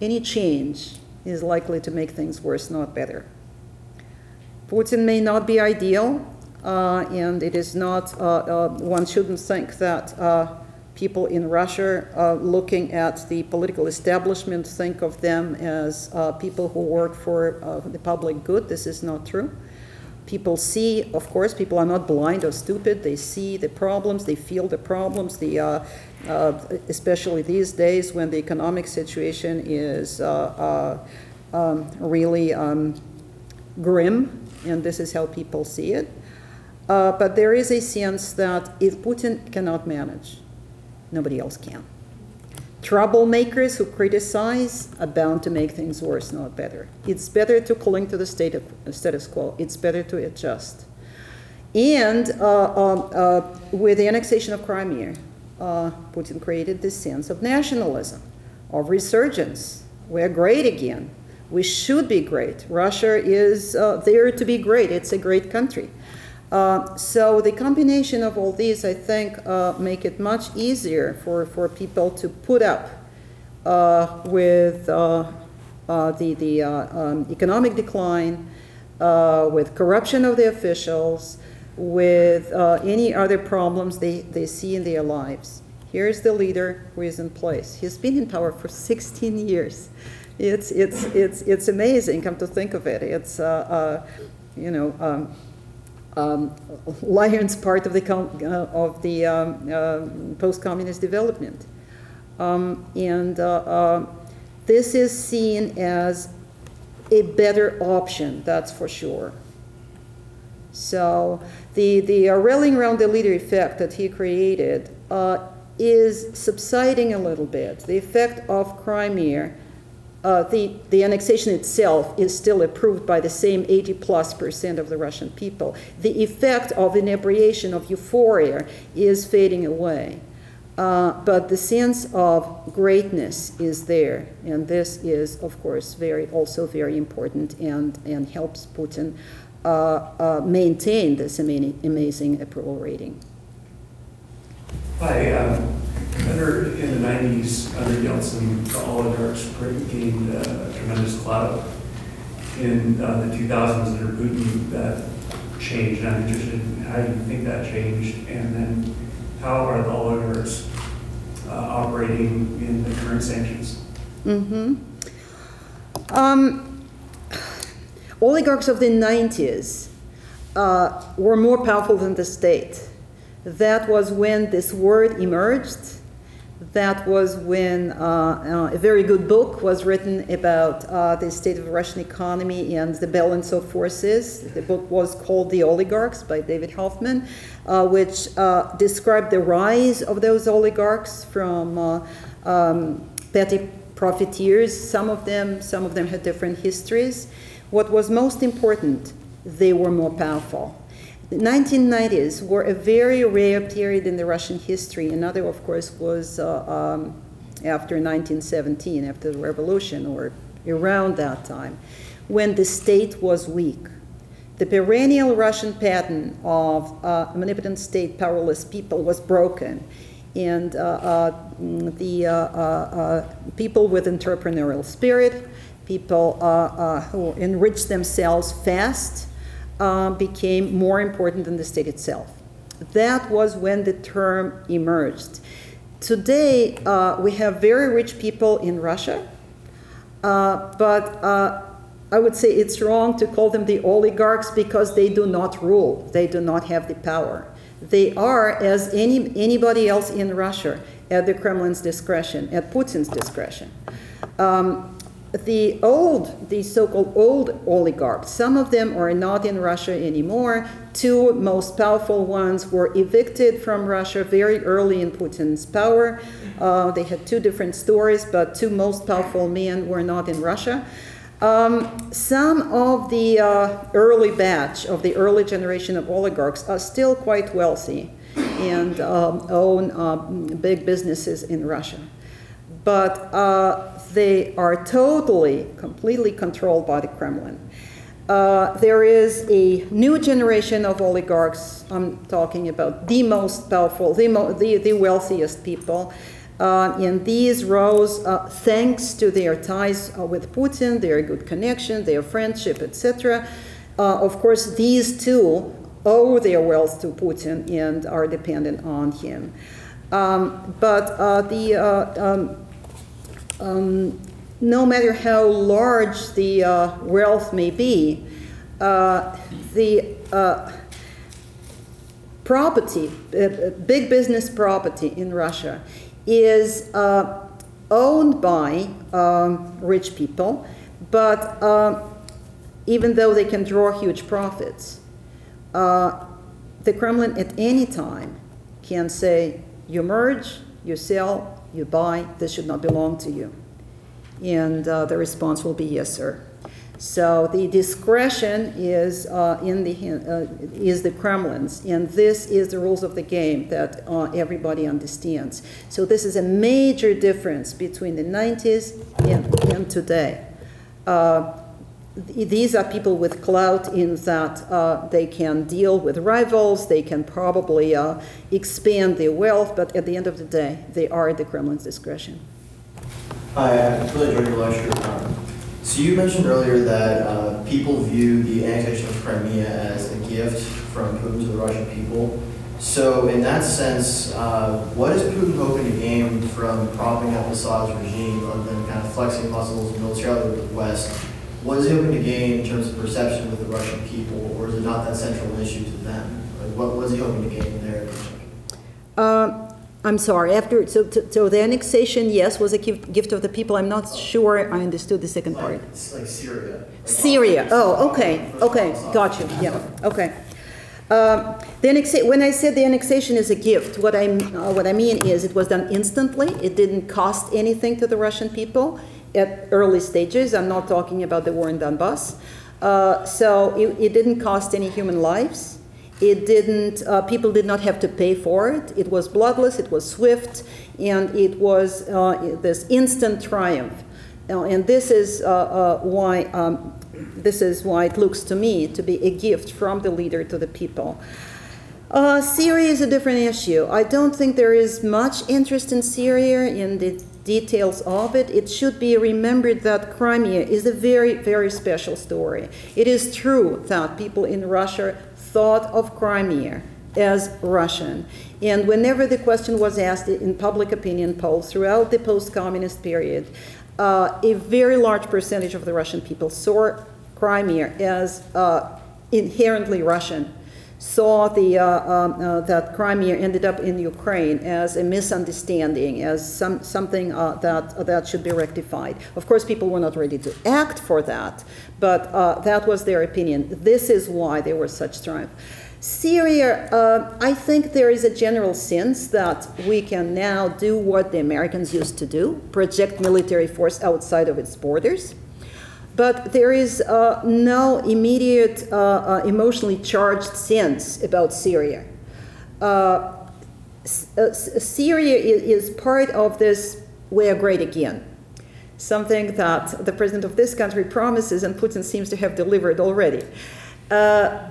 any change is likely to make things worse, not better. Putin may not be ideal, uh, and it is not, uh, uh, one shouldn't think that people in Russia looking at the political establishment think of them as people who work for the public good. This is not true. People see, of course, people are not blind or stupid. They see the problems, they feel the problems. The, uh, uh, especially these days when the economic situation is uh, uh um, really um, grim, and this is how people see it. Uh, but there is a sense that if Putin cannot manage, nobody else can. Troublemakers who criticize are bound to make things worse, not better. It's better to cling to the state of, status quo. It's better to adjust. And uh, um, uh, with the annexation of Crimea, uh, Putin created this sense of nationalism, of resurgence. We're great again. We should be great. Russia is uh, there to be great. It's a great country. Uh, so the combination of all these, I think, uh, make it much easier for, for people to put up uh, with uh, uh, the, the um, economic decline, with corruption of the officials, with any other problems they, they see in their lives. Here's the leader who is in place. He's been in power for 16 years. It's, it's, it's, it's amazing, come to think of it. It's, you know, um, um, Lion's part of the, uh, of the um, uh, post-communist development. Um, and uh, uh, this is seen as a better option, that's for sure. So the, the rallying around the leader effect that he created uh, is subsiding a little bit. The effect of Crimea uh, the, the annexation itself is still approved by the same 80 plus percent of the Russian people. The effect of inebriation, of euphoria, is fading away. Uh, but the sense of greatness is there, and this is, of course, very also very important and, and helps Putin uh, uh maintain this amazing approval rating. Hi. Um under, in the 90s, under Yeltsin, the oligarchs gained uh, tremendous clout. In uh, the 2000s, under Putin, that changed. I'm interested in how you think that changed, and then how are the oligarchs uh, operating in the current sanctions? Mm-hmm. Um, oligarchs of the 90s uh, were more powerful than the state. That was when this word emerged that was when uh, uh, a very good book was written about uh, the state of Russian economy and the balance of forces. The book was called The Oligarchs by David Hoffman, uh, which described the rise of those oligarchs from um, petty profiteers. Some of them, some of them had different histories. What was most important, they were more powerful. The 1990s were a very rare period in the Russian history. Another, of course, was uh, um, after 1917, after the revolution, or around that time, when the state was weak. The perennial Russian pattern of uh, omnipotent state, powerless people was broken. And uh, uh the uh, uh, people with entrepreneurial spirit, people who enriched themselves fast, uh, became more important than the state itself. That was when the term emerged. Today, uh, we have very rich people in Russia, uh, but uh, I would say it's wrong to call them the oligarchs because they do not rule, they do not have the power. They are, as any, anybody else in Russia, at the Kremlin's discretion, at Putin's discretion. Um, the old, the so-called old oligarchs, some of them are not in Russia anymore. Two most powerful ones were evicted from Russia very early in Putin's power. Uh, they had two different stories, but two most powerful men were not in Russia. Um, some of the uh, early batch of the early generation of oligarchs are still quite wealthy and um, own uh, big businesses in Russia. But uh, they are totally, completely controlled by the Kremlin. Uh, there is a new generation of oligarchs. I'm talking about the most powerful, the, mo- the, the wealthiest people. Uh, and these rose uh, thanks to their ties uh, with Putin, their good connection, their friendship, etc. Uh, of course, these two owe their wealth to Putin and are dependent on him. Um, but uh, the um, um, no matter how large the uh, wealth may be, uh, the uh, property, uh, big business property in Russia, is uh, owned by um, rich people, but uh, even though they can draw huge profits, the Kremlin at any time can say, you merge, you sell, you buy, this should not belong to you. And uh, the response will be yes, sir. So the discretion is uh, in the uh, is the Kremlin's, and this is the rules of the game that uh, everybody understands. So this is a major difference between the 90s and, and today. These are people with clout in that uh, they can deal with rivals, they can probably uh, expand their wealth, but at the end of the day, they are at the Kremlin's discretion. Hi, I really enjoyed your lecture. Um, so you mentioned earlier that uh, people view the annexation of Crimea as a gift from Putin to the Russian people. So in that sense, uh, what is Putin hoping to gain from propping up Assad's regime other than kind of flexing muscles militarily with the West? What is he hoping to gain in terms of perception with the Russian people, or is it not that central an issue to them? Like what, was he hoping to gain there? Uh, I'm sorry, after, so, so the annexation, yes, was a gift of the people. I'm not sure I understood the second part. it's like Syria. Like Syria, oh, okay, okay, got you, yeah, okay. Um, The annexa, when I said the annexation is a gift, what I, uh, what I mean is it was done instantly. It didn't cost anything to the Russian people at early stages. I'm not talking about the war in Donbass. Uh, So it, it didn't cost any human lives. It didn't, uh, people did not have to pay for it. It was bloodless, it was swift, and it was uh, this instant triumph. And this is uh, uh, why um, this is why it looks to me to be a gift from the leader to the people. Uh, Syria is a different issue. I don't think there is much interest in Syria in the details of it. It should be remembered that Crimea is a very, very special story. It is true that people in Russia thought of Crimea as Russian. And whenever the question was asked in public opinion polls throughout the post communist period, uh, a very large percentage of the Russian people saw Crimea as uh, inherently Russian. Saw the, uh, um, uh, that Crimea ended up in Ukraine as a misunderstanding, as some, something uh, that, that should be rectified. Of course, people were not ready to act for that, but uh, that was their opinion. This is why there was such strife. Syria, uh, I think there is a general sense that we can now do what the Americans used to do project military force outside of its borders. But there is uh, no immediate uh, uh, emotionally charged sense about Syria. Uh, uh, Syria is part of this we are great again, something that the president of this country promises and Putin seems to have delivered already. Uh,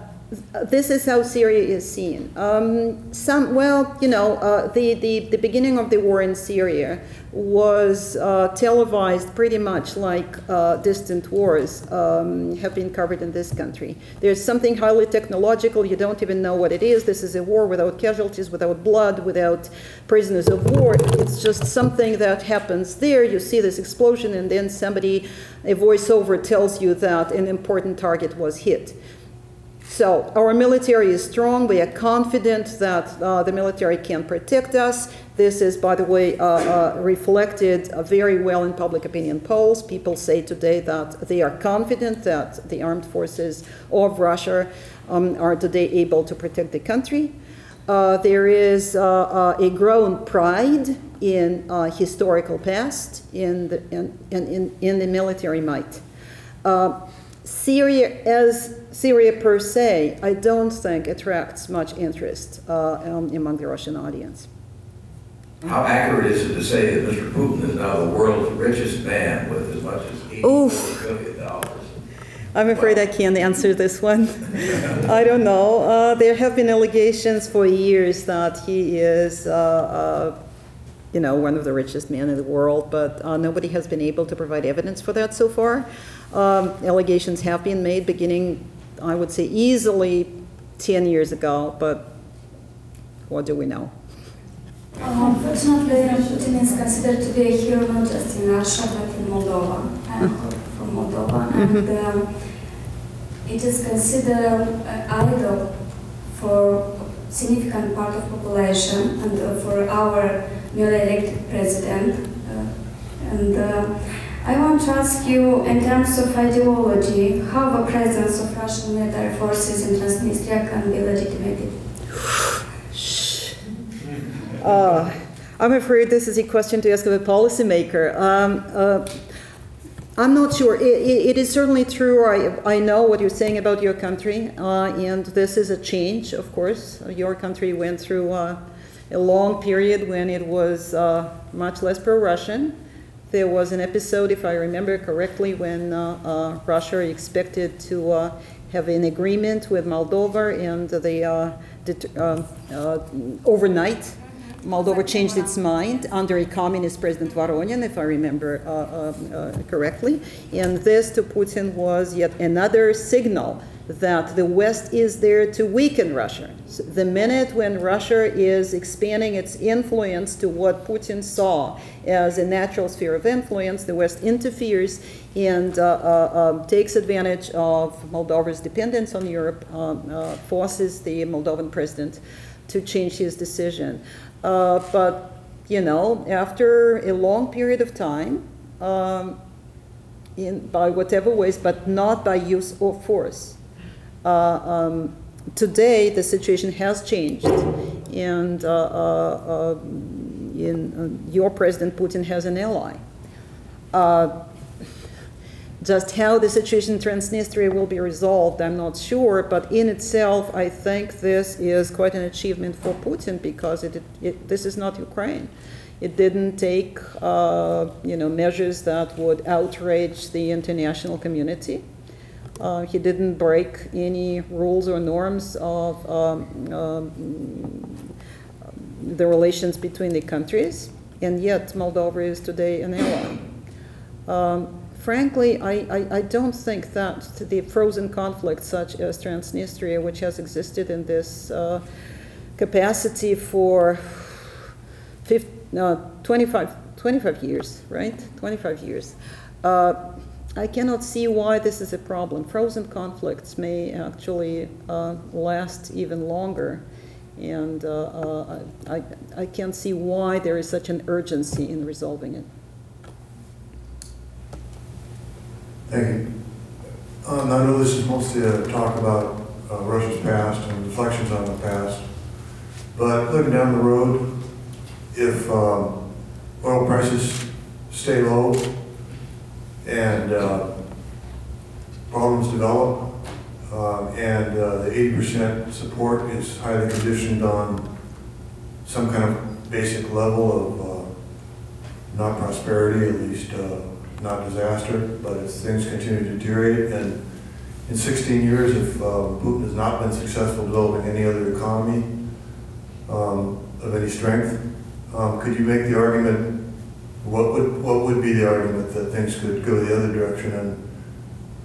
this is how Syria is seen. Um, some, well, you know, uh, the, the, the beginning of the war in Syria was uh, televised pretty much like uh, distant wars um, have been covered in this country. There's something highly technological, you don't even know what it is. This is a war without casualties, without blood, without prisoners of war. It's just something that happens there. You see this explosion, and then somebody, a voiceover tells you that an important target was hit. So our military is strong. We are confident that uh, the military can protect us. This is, by the way, uh, uh, reflected uh, very well in public opinion polls. People say today that they are confident that the armed forces of Russia um, are today able to protect the country. Uh, there is uh, a growing pride in historical past in the, in, in, in the military might. Syria as Syria per se, I don't think attracts much interest uh, um, among the Russian audience. How accurate is it to say that Mr. Putin is now the world's richest man with as much as. $84 billion? dollars? I'm afraid I can't answer this one. [laughs] I don't know. Uh, there have been allegations for years that he is, uh, uh, you know, one of the richest men in the world, but uh, nobody has been able to provide evidence for that so far. Um, allegations have been made beginning, I would say, easily 10 years ago, but what do we know? Unfortunately, Putin is considered to be a hero not just in Russia but in Moldova. I'm from Moldova, and um, it is considered uh, idol for a significant part of population and uh, for our newly elected president. Uh, and uh, I want to ask you, in terms of ideology, how the presence of Russian military forces in Transnistria can be legitimated? Uh, I'm afraid this is a question to ask of a policymaker. Um, uh, I'm not sure. It, it, it is certainly true. I, I know what you're saying about your country, uh, and this is a change, of course. Your country went through uh, a long period when it was uh, much less pro Russian. There was an episode, if I remember correctly, when uh, uh, Russia expected to uh, have an agreement with Moldova, and they uh, uh, uh, overnight Moldova changed its mind under a communist President Voronin, if I remember correctly. And this to Putin was yet another signal that the West is there to weaken Russia. So the minute when Russia is expanding its influence to what Putin saw as a natural sphere of influence, the West interferes and uh, uh, um, takes advantage of Moldova's dependence on Europe, um, uh, forces the Moldovan president to change his decision. Uh, but, you know, after a long period of time, um, in, by whatever ways, but not by use of force. Uh, um, today, the situation has changed, and uh, uh, in, your President Putin has an ally. Just how the situation in Transnistria will be resolved, I'm not sure, but in itself, I think this is quite an achievement for Putin because it, it, this is not Ukraine. It didn't take, uh, you know, measures that would outrage the international community. Uh, he didn't break any rules or norms of um, um, the relations between the countries, and yet Moldova is today an ally. Um, frankly, I, I, I, don't think that the frozen conflict such as Transnistria, which has existed in this uh, capacity for 50, no, 25, 25 years, right? 25 years. Uh, I cannot see why this is a problem. Frozen conflicts may actually uh, last even longer. And uh, uh, I, I can't see why there is such an urgency in resolving it. Thank you. Um, I know this is mostly a talk about uh, Russia's past and reflections on the past, but looking down the road, if um, oil prices stay low and uh, problems develop, uh, and uh, the 80% support is highly conditioned on some kind of basic level of uh, not prosperity, at least uh, not disaster, but if things continue to deteriorate, and in 16 years, if uh, Putin has not been successful developing any other economy um, of any strength, um, could you make the argument, what would, what would be the argument that things could go the other direction and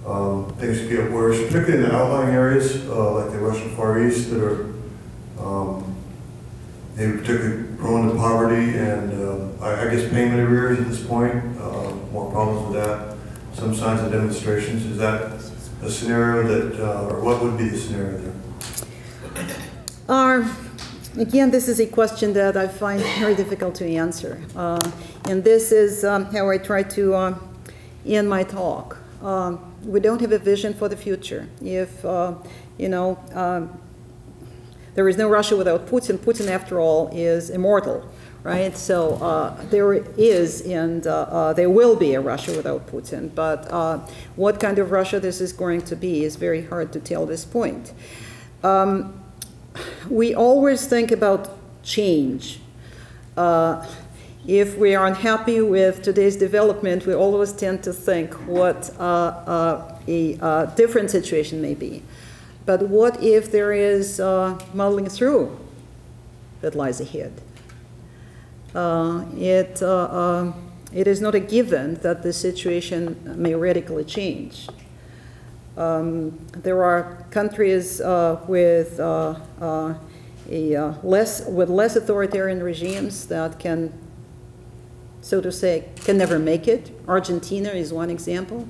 um, things could get worse, particularly in the outlying areas, uh, like the Russian Far East, that are um, maybe particularly prone to poverty and uh, I, I guess payment arrears at this point, uh, more problems with that, some signs of demonstrations. Is that a scenario that, uh, or what would be the scenario there? Uh, again, this is a question that I find very difficult to answer. Uh, and this is um, how I try to uh, end my talk. Um, we don't have a vision for the future. If, uh, you know, um, there is no Russia without Putin. Putin, after all, is immortal, right? So uh, there is and uh, uh, there will be a Russia without Putin. But what kind of Russia this is going to be is very hard to tell at this point. Um, we always think about change. Uh, if we are unhappy with today's development, we always tend to think what uh, a different situation may be. But what if there is uh, muddling through that lies ahead? Uh, it, uh, uh it is not a given that the situation may radically change. Um, there are countries uh, with uh, a less with less authoritarian regimes that can, so to say, can never make it. Argentina is one example.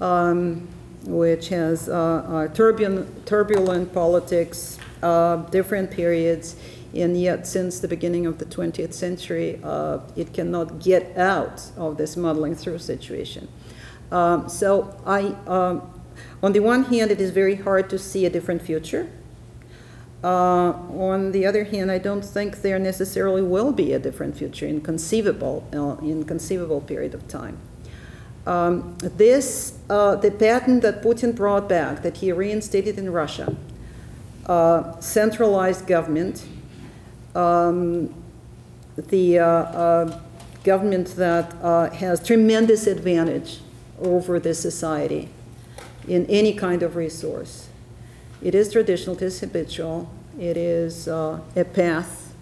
Um, which has uh, uh, turbulent, turbulent politics, uh, different periods, and yet since the beginning of the 20th century, uh, it cannot get out of this muddling through situation. Um, so I, um, on the one hand, it is very hard to see a different future. Uh, on the other hand, I don't think there necessarily will be a different future in conceivable, uh, in conceivable period of time. Um, this, uh, the patent that Putin brought back, that he reinstated in Russia, uh, centralized government, um, the uh, uh, government that has tremendous advantage over the society in any kind of resource. It is traditional, it is habitual, it is uh, a path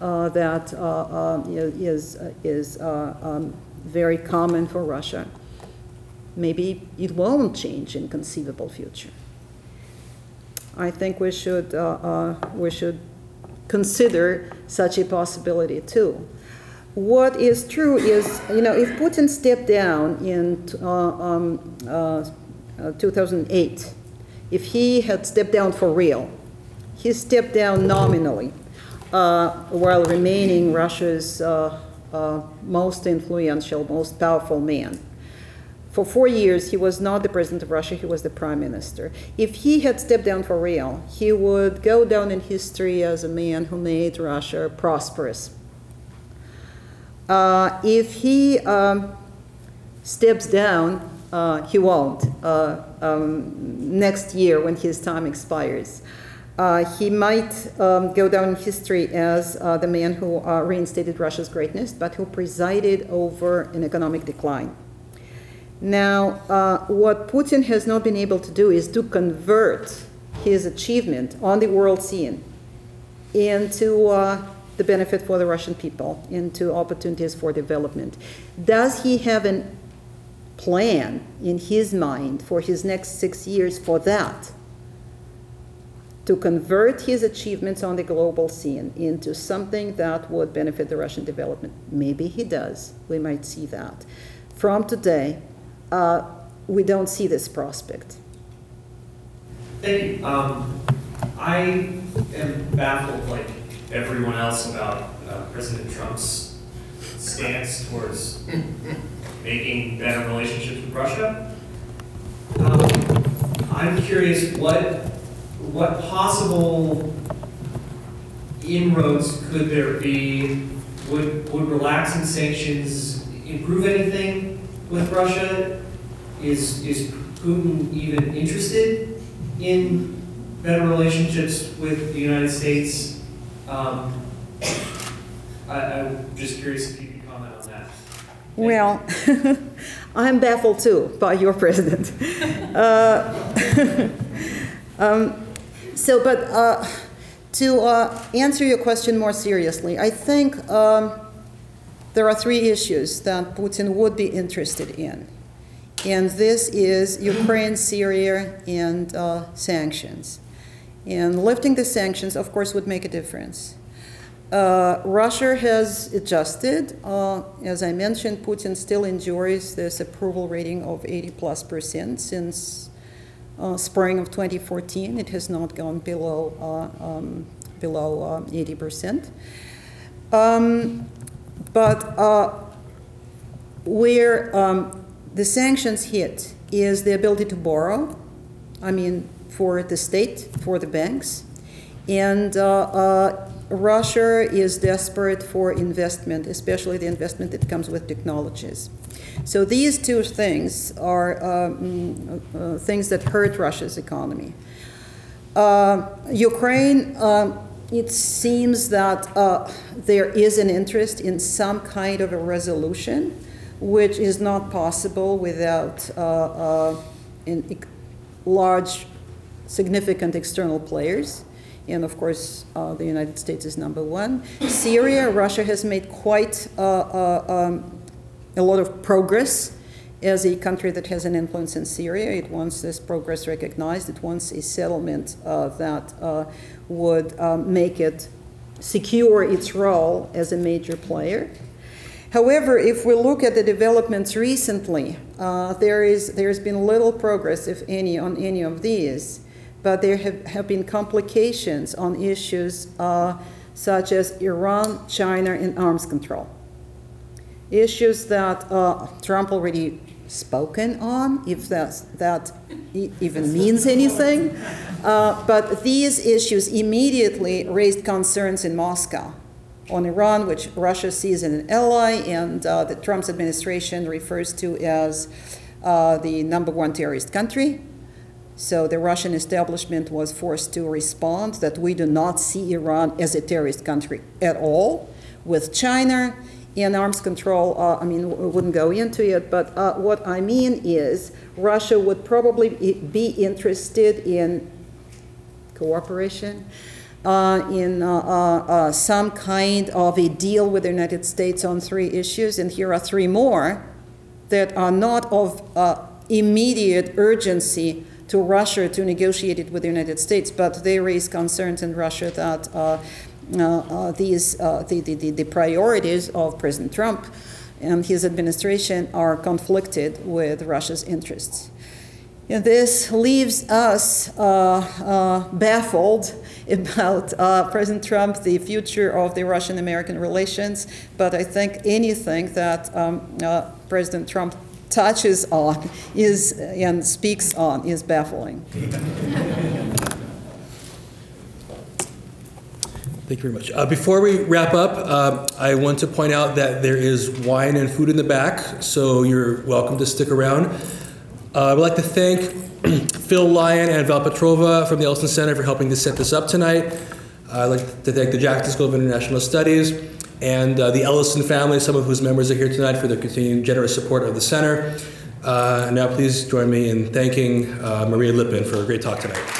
uh, that uh, um, is, is uh, um, very common for Russia. Maybe it won't change in conceivable future. I think we should, uh, uh, we should consider such a possibility too. What is true is, you know, if Putin stepped down in um, 2008, if he had stepped down for real, he stepped down nominally uh, while remaining Russia's uh, uh, most influential, most powerful man. For four years, he was not the president of Russia, he was the prime minister. If he had stepped down for real, he would go down in history as a man who made Russia prosperous. Uh, if he um, steps down, uh, he won't uh, um, next year when his time expires. Uh, he might um, go down in history as uh, the man who uh, reinstated Russia's greatness, but who presided over an economic decline. Now, uh, what Putin has not been able to do is to convert his achievement on the world scene into the benefit for the Russian people, into opportunities for development. Does he have a plan in his mind for his next six years for that? to convert his achievements on the global scene into something that would benefit the Russian development. Maybe he does. We might see that. From today, uh, we don't see this prospect. You. Um, I am baffled, like everyone else, about uh, President Trump's stance towards making better relationships with Russia. Um, I'm curious what what possible inroads could there be? Would, would relaxing sanctions improve anything with Russia? Is, is Putin even interested in better relationships with the United States? Um, I, I'm just curious if you could comment on that. Thank well, [laughs] I'm baffled too by your president. [laughs] uh, [laughs] um, so, but uh, to uh, answer your question more seriously, I think um, there are three issues that Putin would be interested in. And this is Ukraine, Syria, and uh, sanctions. And lifting the sanctions, of course, would make a difference. Uh, Russia has adjusted. Uh, as I mentioned, Putin still enjoys this approval rating of 80 plus percent since uh, spring of 2014. It has not gone below uh, um, below 80%. Uh, um, but uh, where um, the sanctions hit is the ability to borrow. I mean, for the state, for the banks, and uh, Russia is desperate for investment, especially the investment that comes with technologies. So these two things are um, uh, things that hurt Russia's economy. Uh, Ukraine, um, it seems that uh, there is an interest in some kind of a resolution, which is not possible without uh, large, significant external players. And of course, uh, the United States is number one. Syria, Russia has made quite um, a lot of progress as a country that has an influence in Syria. It wants this progress recognized. It wants a settlement uh, that uh, would um, make it secure its role as a major player. However, if we look at the developments recently, uh, there is there's been little progress, if any, on any of these, but there have, have been complications on issues uh, such as Iran, China, and arms control. Issues that uh, Trump already spoken on, if that's, that e- even [laughs] means anything. Uh, but these issues immediately raised concerns in Moscow on Iran, which Russia sees as an ally, and uh, the Trump's administration refers to as uh, the number one terrorist country. So the Russian establishment was forced to respond that we do not see Iran as a terrorist country at all. With China and arms control, uh, I mean, we wouldn't go into it, but uh, what I mean is Russia would probably be interested in cooperation uh, in uh, uh, uh, some kind of a deal with the United States on three issues, and here are three more that are not of uh, immediate urgency to Russia to negotiate it with the United States, but they raise concerns in Russia that uh, these the, the, the priorities of President Trump and his administration are conflicted with Russia's interests. And this leaves us uh, uh, baffled about uh, President Trump, the future of the Russian American relations. But I think anything that um, uh, President Trump touches on is and speaks on is baffling. Thank you very much. Uh, before we wrap up, uh, I want to point out that there is wine and food in the back, so you're welcome to stick around. Uh, I'd like to thank [clears throat] Phil Lyon and Val Petrova from the Ellison Center for helping to set this up tonight. I'd like to thank the Jackson School of International Studies and uh, the Ellison family, some of whose members are here tonight, for their continued generous support of the center. Uh, now, please join me in thanking uh, Maria Lipman for a great talk tonight.